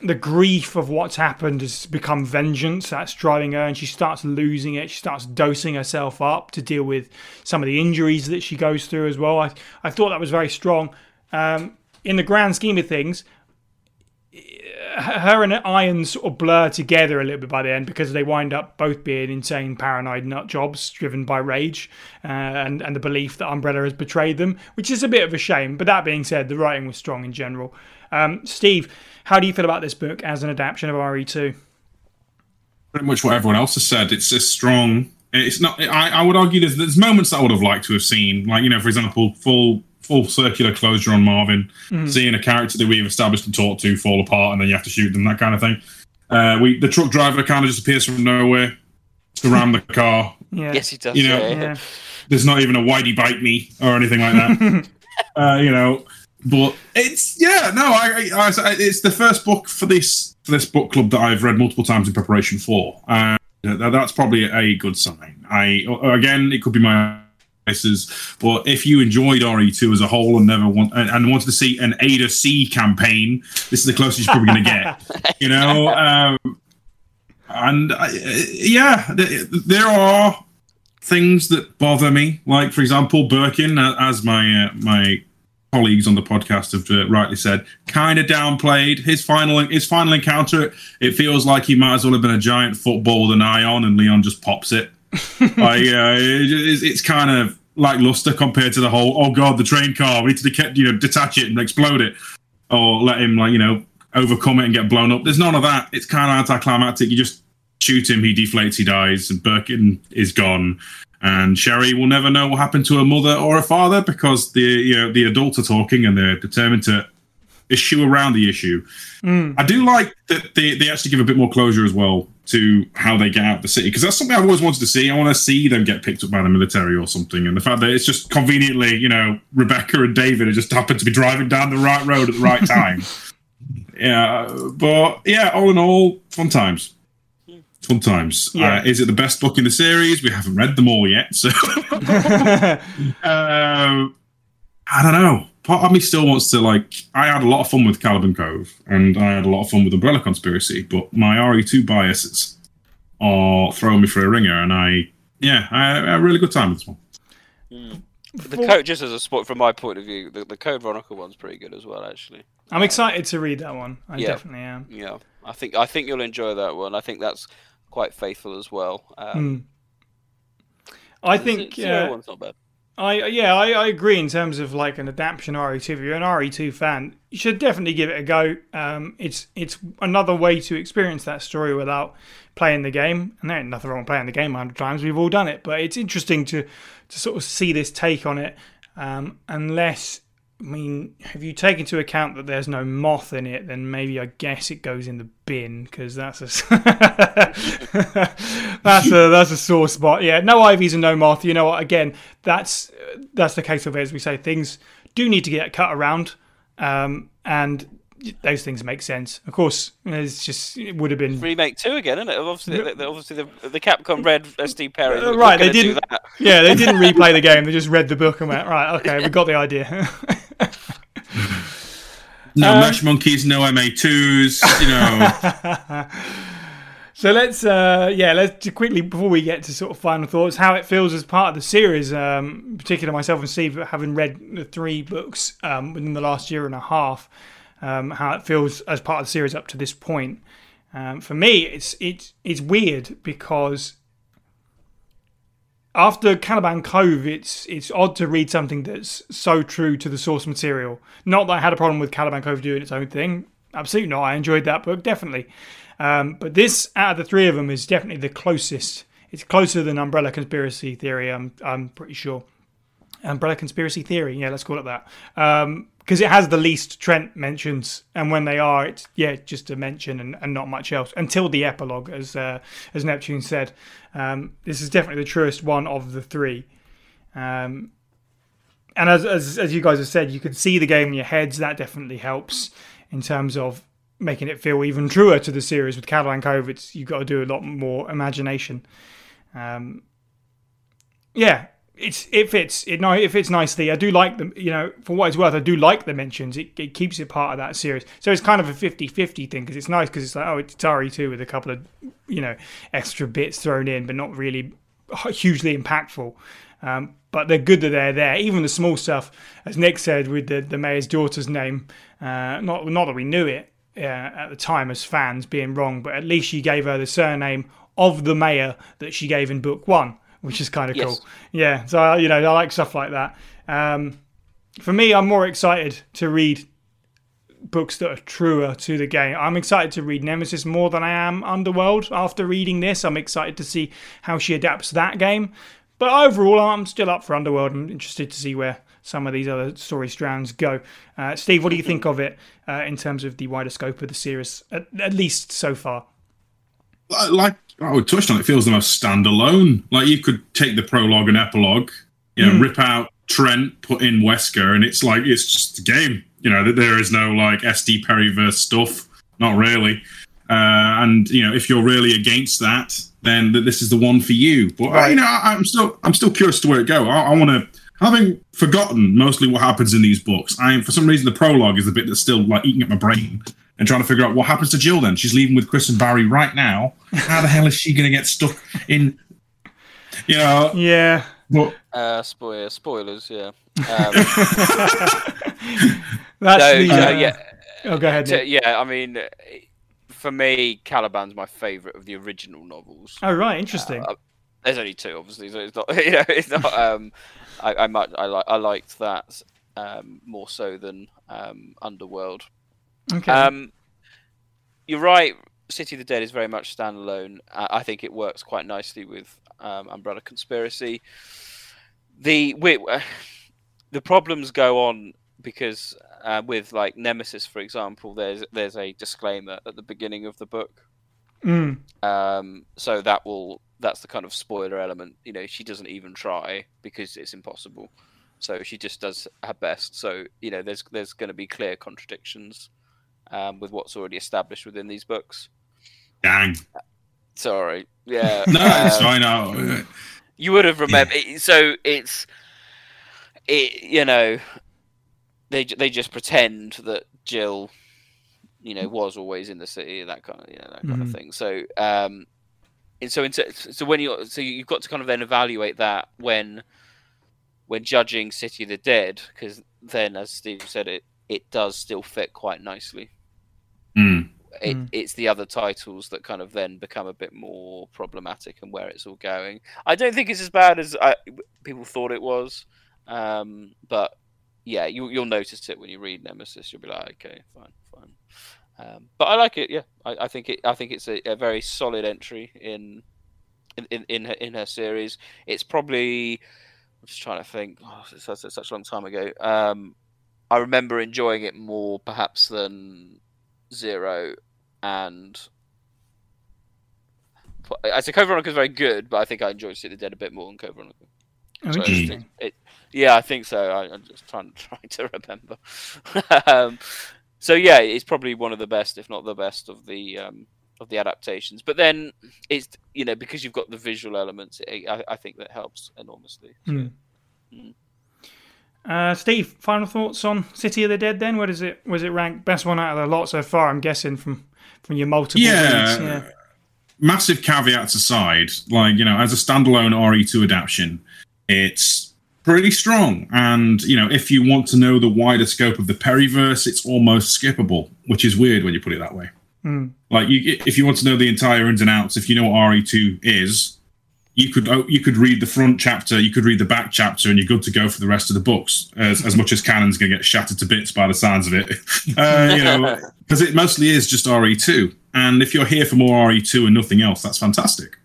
the grief of what's happened has become vengeance. That's driving her, and she starts losing it. She starts dosing herself up to deal with some of the injuries that she goes through as well. I, I thought that was very strong. Um, in the grand scheme of things, her and Iron sort of blur together a little bit by the end because they wind up both being insane, paranoid nut jobs driven by rage uh, and and the belief that Umbrella has betrayed them, which is a bit of a shame. But that being said, the writing was strong in general. Um, Steve, how do you feel about this book as an adaptation of RE2? pretty much what everyone else has said. It's a strong. It's not. I, I would argue there's, there's moments that I would have liked to have seen, like you know, for example, full full circular closure on Marvin, seeing a character that we've established and talked to fall apart, and then you have to shoot them, that kind of thing. Uh, we the truck driver kind of just appears from nowhere to ram the car. Yeah. Yes, he does. You know- yeah. Yeah. There's not even a whitey bite me or anything like that. uh, you know, but it's yeah, no, I, I, I it's the first book for this for this book club that I've read multiple times in preparation for. Uh, that's probably a good sign. I again, it could be my biases, but if you enjoyed RE2 as a whole and never want and, and wanted to see an A to C campaign, this is the closest you're probably going to get. You know, um, and I, yeah, th- there are things that bother me. Like, for example, Birkin, as my uh, my colleagues on the podcast have uh, rightly said, kind of downplayed his final his final encounter. It feels like he might as well have been a giant football with an eye on, and Leon just pops it. like, uh, it's, it's kind of lackluster compared to the whole. Oh god, the train car. We need to de- you know detach it and explode it, or let him like you know overcome it and get blown up. There's none of that. It's kind of anticlimactic. You just shoot him, he deflates, he dies, and Birkin is gone. And Sherry will never know what happened to her mother or her father because the you know the adults are talking and they're determined to issue around the issue. I do like that they, they actually give a bit more closure as well to how they get out of the city because that's something I've always wanted to see. I want to see them get picked up by the military or something, and the fact that it's just conveniently, you know, Rebecca and David just happened to be driving down the right road at the right time. yeah, but yeah, all in all, fun times. Fun times. Yeah. Uh, is it the best book in the series? We haven't read them all yet, so um, I don't know. Part of me still wants to like. I had a lot of fun with Caliban Cove, and I had a lot of fun with Umbrella Conspiracy, but my RE2 biases are throwing me for a ringer, and I, yeah, I, I had a really good time with this one. The code, just as a spot from my point of view, the, the Code Veronica one's pretty good as well, actually. I'm excited to read that one. I Yeah. definitely am. Yeah, I think I think you'll enjoy that one. I think that's quite faithful as well. Um, I think Zero uh, one's not bad. I yeah I, I agree in terms of like an adaptation of RE2. If you're an RE2 fan, you should definitely give it a go. Um, it's it's another way to experience that story without playing the game. And there ain't nothing wrong with playing the game hundred times. We've all done it, but it's interesting to to sort of see this take on it. Um, unless I mean, if you take into account that there's no moth in it, then maybe I guess it goes in the bin because that's a that's a that's a sore spot. Yeah, no ivies and no moth. You know what? Again, that's that's the case of it. As we say, things do need to get cut around, um, and those things make sense. Of course, it's just it would have been Remake two again, isn't it? Obviously, the, the- obviously the, the Capcom read SD Perry. Uh, right, they didn't- that. yeah. They didn't replay the game. They just read the book and went right. Okay, we got the idea. No Um, mesh monkeys, no MA2s, you know. So let's, uh, yeah, let's just quickly before we get to sort of final thoughts, how it feels as part of the series. Um, particularly myself and Steve, having read the three books um, within the last year and a half, um, how it feels as part of the series up to this point. Um, for me, it's it's it's weird because after Caliban Cove, it's it's odd to read something that's so true to the source material. Not that I had a problem with Caliban Cove doing its own thing. Absolutely not. I enjoyed that book definitely. Um, but this, out of the three of them, is definitely the closest. It's closer than Umbrella Conspiracy Theory. I'm I'm pretty sure. Umbrella Conspiracy Theory. Yeah, let's call it that. Because it has the least Trent mentions, and when they are, it's yeah, just a mention and, and not much else until the epilogue, as uh, as Neptune said. Um, this is definitely the truest one of the three. Um, and as, as as you guys have said, you can see the game in your heads. That definitely helps in terms of making it feel even truer to the series. With Caliban Cove, it's you've got to do a lot more imagination. Um, yeah, it's it fits it no it fits nicely. I do like them. You know, for what it's worth, I do like the mentions. It, it keeps it part of that series. So it's kind of a 50-50 thing because it's nice because it's like oh it's RE two with a couple of you know extra bits thrown in, but not really hugely impactful. Um, but they're good that they're there. Even the small stuff, as Nick said, with the, the mayor's daughter's name. Uh, not not that we knew it uh, at the time as fans being wrong, but at least she gave her the surname of the mayor that she gave in book one, which is kind of Yes. cool. Yeah, so uh, you know I like stuff like that. Um, for me, I'm more excited to read books that are truer to the game. I'm excited to read Nemesis more than I am Underworld. After reading this, I'm excited to see how she adapts that game. But overall, I'm still up for Underworld. I'm interested to see where some of these other story strands go. Uh, Steve, what do you think of it uh, in terms of the wider scope of the series, at, at least so far? Like- I would touched on, it feels the most standalone. Like you could take the prologue and epilogue, you know, rip out Trent, put in Wesker, and it's like it's just a game. You know, that there is no like SD Perryverse stuff, not really. Uh, and you know, if you're really against that, then th- this is the one for you. But uh, you know, I, I'm still I'm still curious to where it go. I, I want to. Having forgotten mostly what happens in these books, I for some reason the prologue is the bit that's still like eating at my brain and trying to figure out what happens to Jill. Then she's leaving with Chris and Barry right now. How the hell is she going to get stuck in? You know, Yeah. but Uh, spoiler, spoilers, yeah. Um, That's so, the. uh, uh, yeah, Oh, go ahead. to- yeah. I mean, for me, Caliban's my favourite of the original novels. Oh, right. Interesting. Uh, There's only two, obviously, so it's not. You know, it's not. Um, I, I might. I like. I liked that um, more so than um, Underworld. Okay. Um, you're right. City of the Dead is very much standalone. I, I think it works quite nicely with um, Umbrella Conspiracy. The we, the problems go on because uh, with like Nemesis, for example, there's there's a disclaimer at the beginning of the book. Mm. Um, so that will that's the kind of spoiler element. You know, she doesn't even try because it's impossible. So she just does her best. So you know, there's there's going to be clear contradictions um, with what's already established within these books. Dang. Sorry, yeah. No, it's um, fine. I'll- You would have remembered. So it's it. You know, they they just pretend that Jill, you know, was always in the city. That kind of you know that kind of Mhm. thing. So um, and so so when you so you've got to kind of then evaluate that when when judging City of the Dead because then as Steve said it it does still fit quite nicely. Mm. It, Mm. It's the other titles that kind of then become a bit more problematic and where it's all going. I don't think it's as bad as I, people thought it was, um, but yeah, you, you'll notice it when you read Nemesis. You'll be like, okay, fine, fine. Um, but I like it. Yeah, I, I think it. I think it's a, a very solid entry in in in in her, in her series. It's probably. I'm just trying to think. Oh, it's such, it's such a long time ago. Um, I remember enjoying it more, perhaps, than Zero and. I say Code Veronica is very good, but I think I enjoyed City of the Dead a bit more than Code Veronica. Oh, So interesting. it, yeah, I think so. I, I'm just trying trying to remember. um, so yeah, it's probably one of the best, if not the best, of the um, of the adaptations. But then it's you know because you've got the visual elements, it, I, I think that helps enormously. So, Mm. Mm. Uh, Steve, final thoughts on City of the Dead? Then, where does it was it ranked best one out of the lot so far? I'm guessing from from your multiple Yeah. reads. Yeah. Massive caveats aside, like, you know, as a standalone RE2 adaptation, it's pretty strong. And, you know, if you want to know the wider scope of the Periverse, it's almost skippable, which is weird when you put it that way. Mm. Like, you, if you want to know the entire ins and outs, if you know what RE2 is, you could oh, you could read the front chapter, you could read the back chapter, and you're good to go for the rest of the books. As, as much as canon's going to get shattered to bits by the sounds of it, uh, you know, because it mostly is just RE2. And if you're here for more RE2 and nothing else, that's fantastic.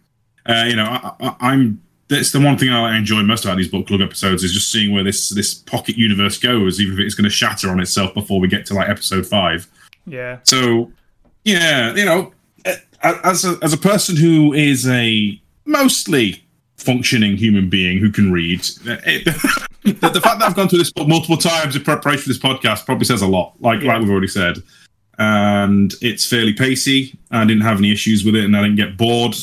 Uh, you know, I, I, I'm that's the one thing I enjoy most about these book club episodes is just seeing where this this pocket universe goes, even if it's going to shatter on itself before we get to like episode five. Yeah. So, yeah, you know, as a, as a person who is a mostly functioning human being who can read, it, the, the fact that I've gone through this book multiple times in preparation for this podcast probably says a lot. Like Yeah. like we've already said, and it's fairly pacey. I didn't have any issues with it, and I didn't get bored,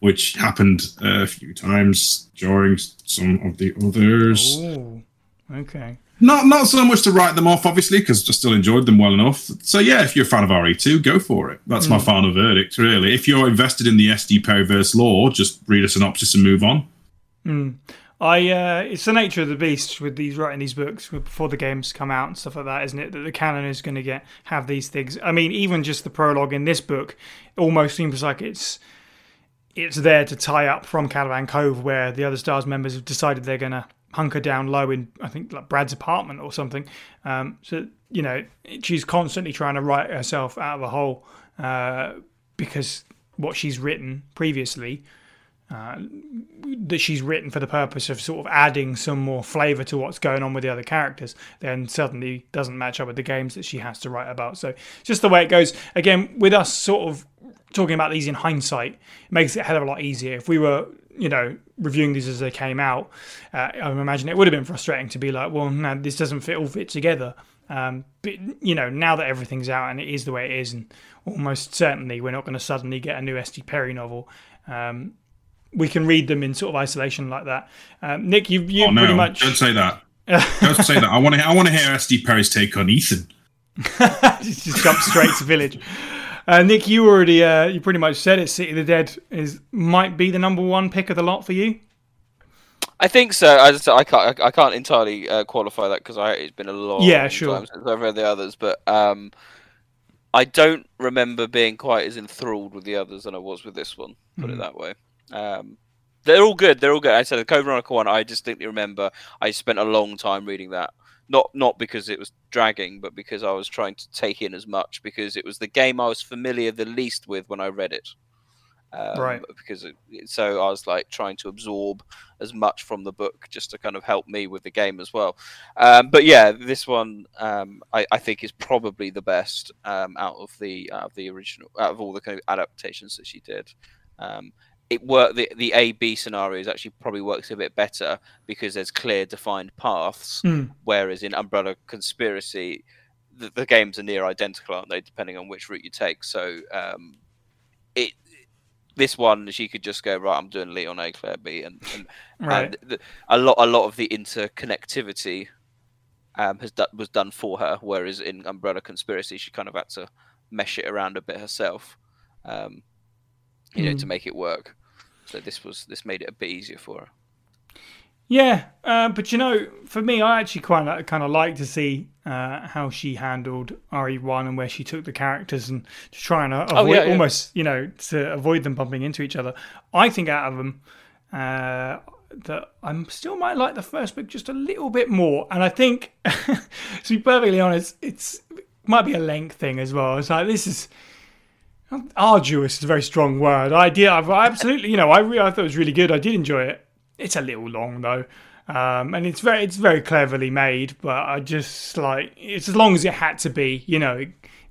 which happened a few times during some of the others. Oh. Okay. Not not so much to write them off, obviously, because I still enjoyed them well enough. So yeah, if you're a fan of RE2, go for it. That's my final verdict, really. If you're invested in the SD Periverse lore, just read a synopsis and move on. Mm. I uh, it's the nature of the beast with these writing these books before the games come out and stuff like that, isn't it? That the canon is going to get have these things. I mean, even just the prologue in this book almost seems like it's it's there to tie up from Caliban Cove, where the other Stars members have decided they're going to hunker down low in I think like Brad's apartment or something. Um, so you know she's constantly trying to write herself out of a hole uh, because what she's written previously uh, that she's written for the purpose of sort of adding some more flavour to what's going on with the other characters, then suddenly doesn't match up with the games that she has to write about. So just the way it goes. Again, with us sort of talking about these in hindsight, it makes it a hell of a lot easier. If we were, you know, reviewing these as they came out, uh, I imagine it would have been frustrating to be like, well, no, this doesn't fit all fit together. Um, but you know, now that everything's out and it is the way it is, and almost certainly we're not going to suddenly get a new S.D. Perry novel. Um, we can read them in sort of isolation like that. Um, Nick, you you oh no, pretty much don't say that. don't say that. I want to. I want to hear SD Perry's take on Ethan. just jump straight to village. Uh, Nick, you already uh, you pretty much said it. City of the Dead is might be the number one pick of the lot for you. I think so. I, just, I can't. I can't entirely uh, qualify that because it's been a long Yeah, sure. time since I've read the others. But um, I don't remember being quite as enthralled with the others than I was with this one. Put Mhm. it that way. Um, They're all good. They're all good. I said the Code Veronica one. I distinctly remember. I spent a long time reading that. Not not because it was dragging, but because I was trying to take in as much because it was the game I was familiar the least with when I read it. Um, Right. Because it, so I was like trying to absorb as much from the book just to kind of help me with the game as well. Um, but yeah, this one um, I, I think is probably the best um, out of the out of the original out of all the kind of adaptations that she did. It work the the A B scenarios actually probably works a bit better because there's clear defined paths, Hmm. whereas in Umbrella Conspiracy, the, the games are near identical, aren't they? Depending on which route you take. So um, it this one she could just go right. I'm doing Leon A, Claire B, and, and Right. and the, a lot a lot of the interconnectivity um, has do, was done for her, whereas in Umbrella Conspiracy she kind of had to mesh it around a bit herself, um, you know, to Mm. make it work. So this was this made it a bit easier for her. Yeah, uh, but you know, for me, I actually quite kind of like to see uh, how she handled RE1 and where she took the characters and to try and uh, avoid Oh, yeah, yeah. almost, you know, to avoid them bumping into each other. I think out of them, uh, that I still might like the first book just a little bit more. And I think, to be perfectly honest, it's it might be a length thing as well. It's like this is arduous is a very strong word. I did, I absolutely, you know, I, re- I thought it was really good. I did enjoy it. It's a little long though, um, and it's very, it's very cleverly made. But I just like it's as long as it had to be. You know,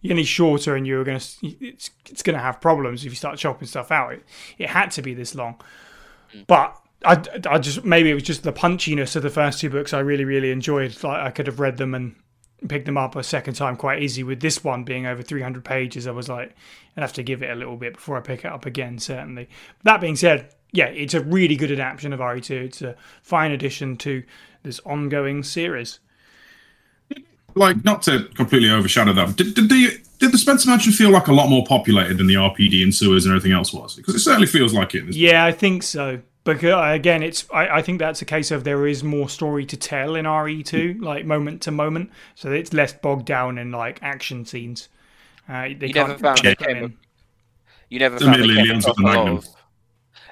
any shorter and you're gonna, it's it's gonna have problems if you start chopping stuff out. It, it had to be this long, but. I, I just maybe it was just the punchiness of the first two books I really really enjoyed. Like I could have read them and picked them up a second time quite easy. With this one being over 300 pages, I was like, I'd have to give it a little bit before I pick it up again, certainly. That being said, yeah, it's a really good adaptation of RE2. It's a fine addition to this ongoing series. Like, not to completely overshadow that, did, did the did the Spencer Mansion feel like a lot more populated than the RPD and sewers and everything else was? Because it certainly feels like it. Yeah, I think so. Because uh, again, it's I, I think that's a case of there is more story to tell in RE2, like moment to moment, so it's less bogged down in like action scenes. Uh, they You never found they came in. You never found they came across the Magnum. of.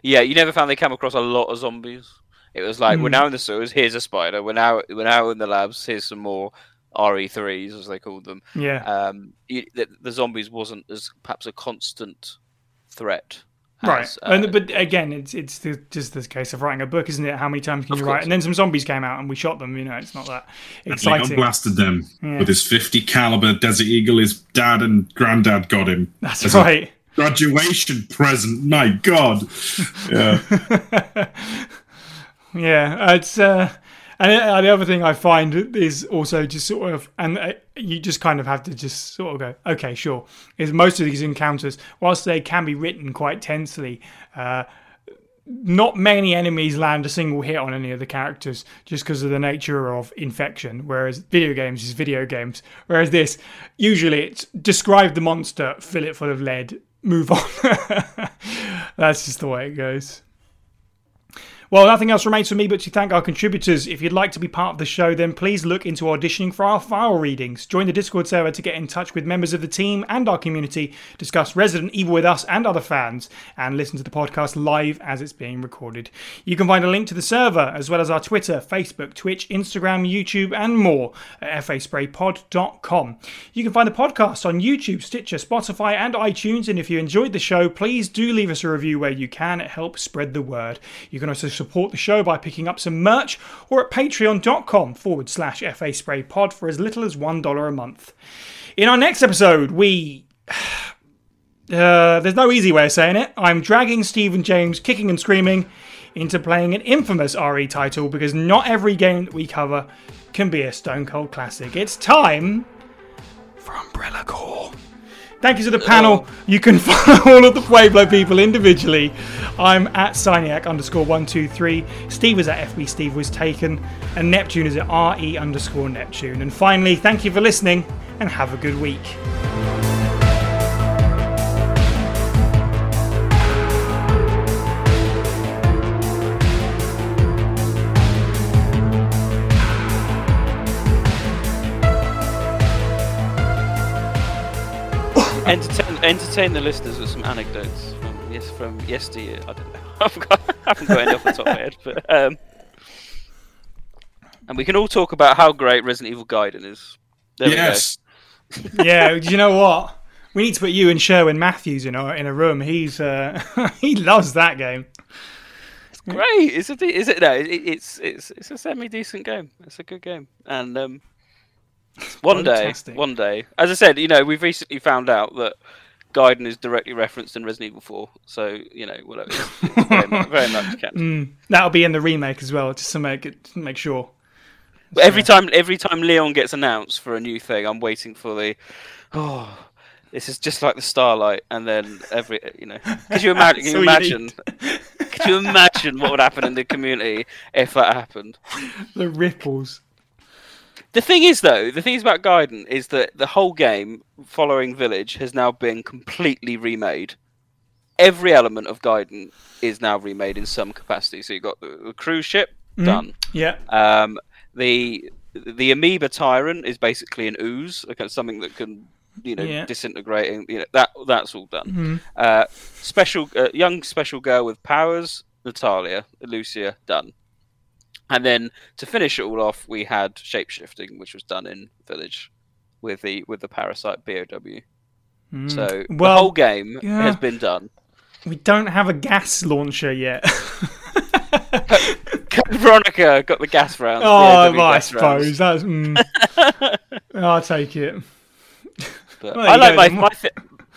Yeah, you never found they came across a lot of zombies. It was like we're Hmm. now in the sewers. Here's a spider. We're now we're now in the labs. Here's some more RE3s as they called them. Yeah, Um, you, the, the zombies wasn't as perhaps a constant threat. Right. uh, and, but again, it's it's the, just this case of writing a book, isn't it? How many times can you write? And then some zombies came out and we shot them. You know, it's not that exciting. Leon blasted them Yeah. with his 50 caliber Desert Eagle. His dad and granddad got him. That's right. graduation present. My God. Yeah. Yeah, it's uh, and uh, the other thing I find is also just sort of, and uh, you just kind of have to just sort of go, okay, sure. Is most of these encounters, whilst they can be written quite tensely, uh, not many enemies land a single hit on any of the characters just because of the nature of infection. Whereas video games is video games. Whereas this, usually it's describe the monster, fill it full of lead, move on. That's just the way it goes. Well, nothing else remains for me but to thank our contributors. If you'd like to be part of the show, then please look into auditioning for our file readings. Join the Discord server to get in touch with members of the team and our community, discuss Resident Evil with us and other fans, and listen to the podcast live as it's being recorded. You can find a link to the server, as well as our Twitter, Facebook, Twitch, Instagram, YouTube, and more at faspraypod.com. You can find the podcast on YouTube, Stitcher, Spotify, and iTunes. And if you enjoyed the show, please do leave us a review where you can. It helps spread the word. You can also support the show by picking up some merch or at patreon.com forward slash FA Spray Pod for as little as $1 a month. In our next episode, we. Uh, there's no easy way of saying it. I'm dragging Stephen James kicking and screaming into playing an infamous RE title because not every game that we cover can be a Stone Cold classic. It's time for Umbrella Corps. Thank you to the oh. panel. You can follow all of the Pueblo people individually. I'm at Cyniac underscore one two three. Steve is at FB Steve was taken, and Neptune is at RE underscore Neptune. And finally, thank you for listening and have a good week. Entertain, entertain the listeners with some anecdotes from yes from yesteryear. I don't know. I've got, I haven't got any off the top of my head, but um, and we can all talk about how great Resident Evil Gaiden is. There yes. yeah, do you know what? We need to put you and Sherwin Matthews in a in a room. He's uh, he loves that game. It's great. Is it? Is it? No, it, it's it's it's a semi decent game. It's a good game, and um, one Fantastic. day, one day, as I said, you know, we've recently found out that Gaiden is directly referenced in Resident Evil 4. So you know, whatever. Very, much, very much. Mm, that'll be in the remake as well, just to make it make sure. But every time, every time Leon gets announced for a new thing, I'm waiting for the. Oh, this is just like the Starlight, and then every you know, could you imagine? Can you That's you imagine? could you imagine what would happen in the community if that happened? The ripples. The thing is, though, the thing is about Gaiden is that the whole game following Village has now been completely remade. Every element of Gaiden is now remade in some capacity. So you've got the, the cruise ship done. Yeah. Um, the the amoeba tyrant is basically an ooze, like something that can you know Yeah. disintegrate. And, you know that that's all done. Mhm. Uh, special uh, young special girl with powers, Natalia, Lucia, done. And then to finish it all off, we had shapeshifting, which was done in Village with the with the parasite BOW. Mm. So the whole game yeah. has been done. we don't have a gas launcher yet. Veronica got the gas rounds. oh, well, I rounds. suppose that's. Mm, I'll take it. But Well, I like go my my, th-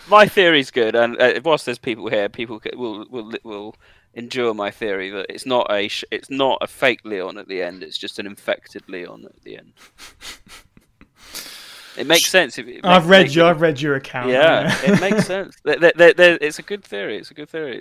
my theory's good, and uh, whilst there's people here, people will will will endure my theory that it's not a sh- it's not a fake Leon at the end. It's just an infected Leon at the end. It makes sense. If it I've read makes you. it- I've read your account. Yeah, it makes sense. There- there- there- it's a good theory. It's a good theory.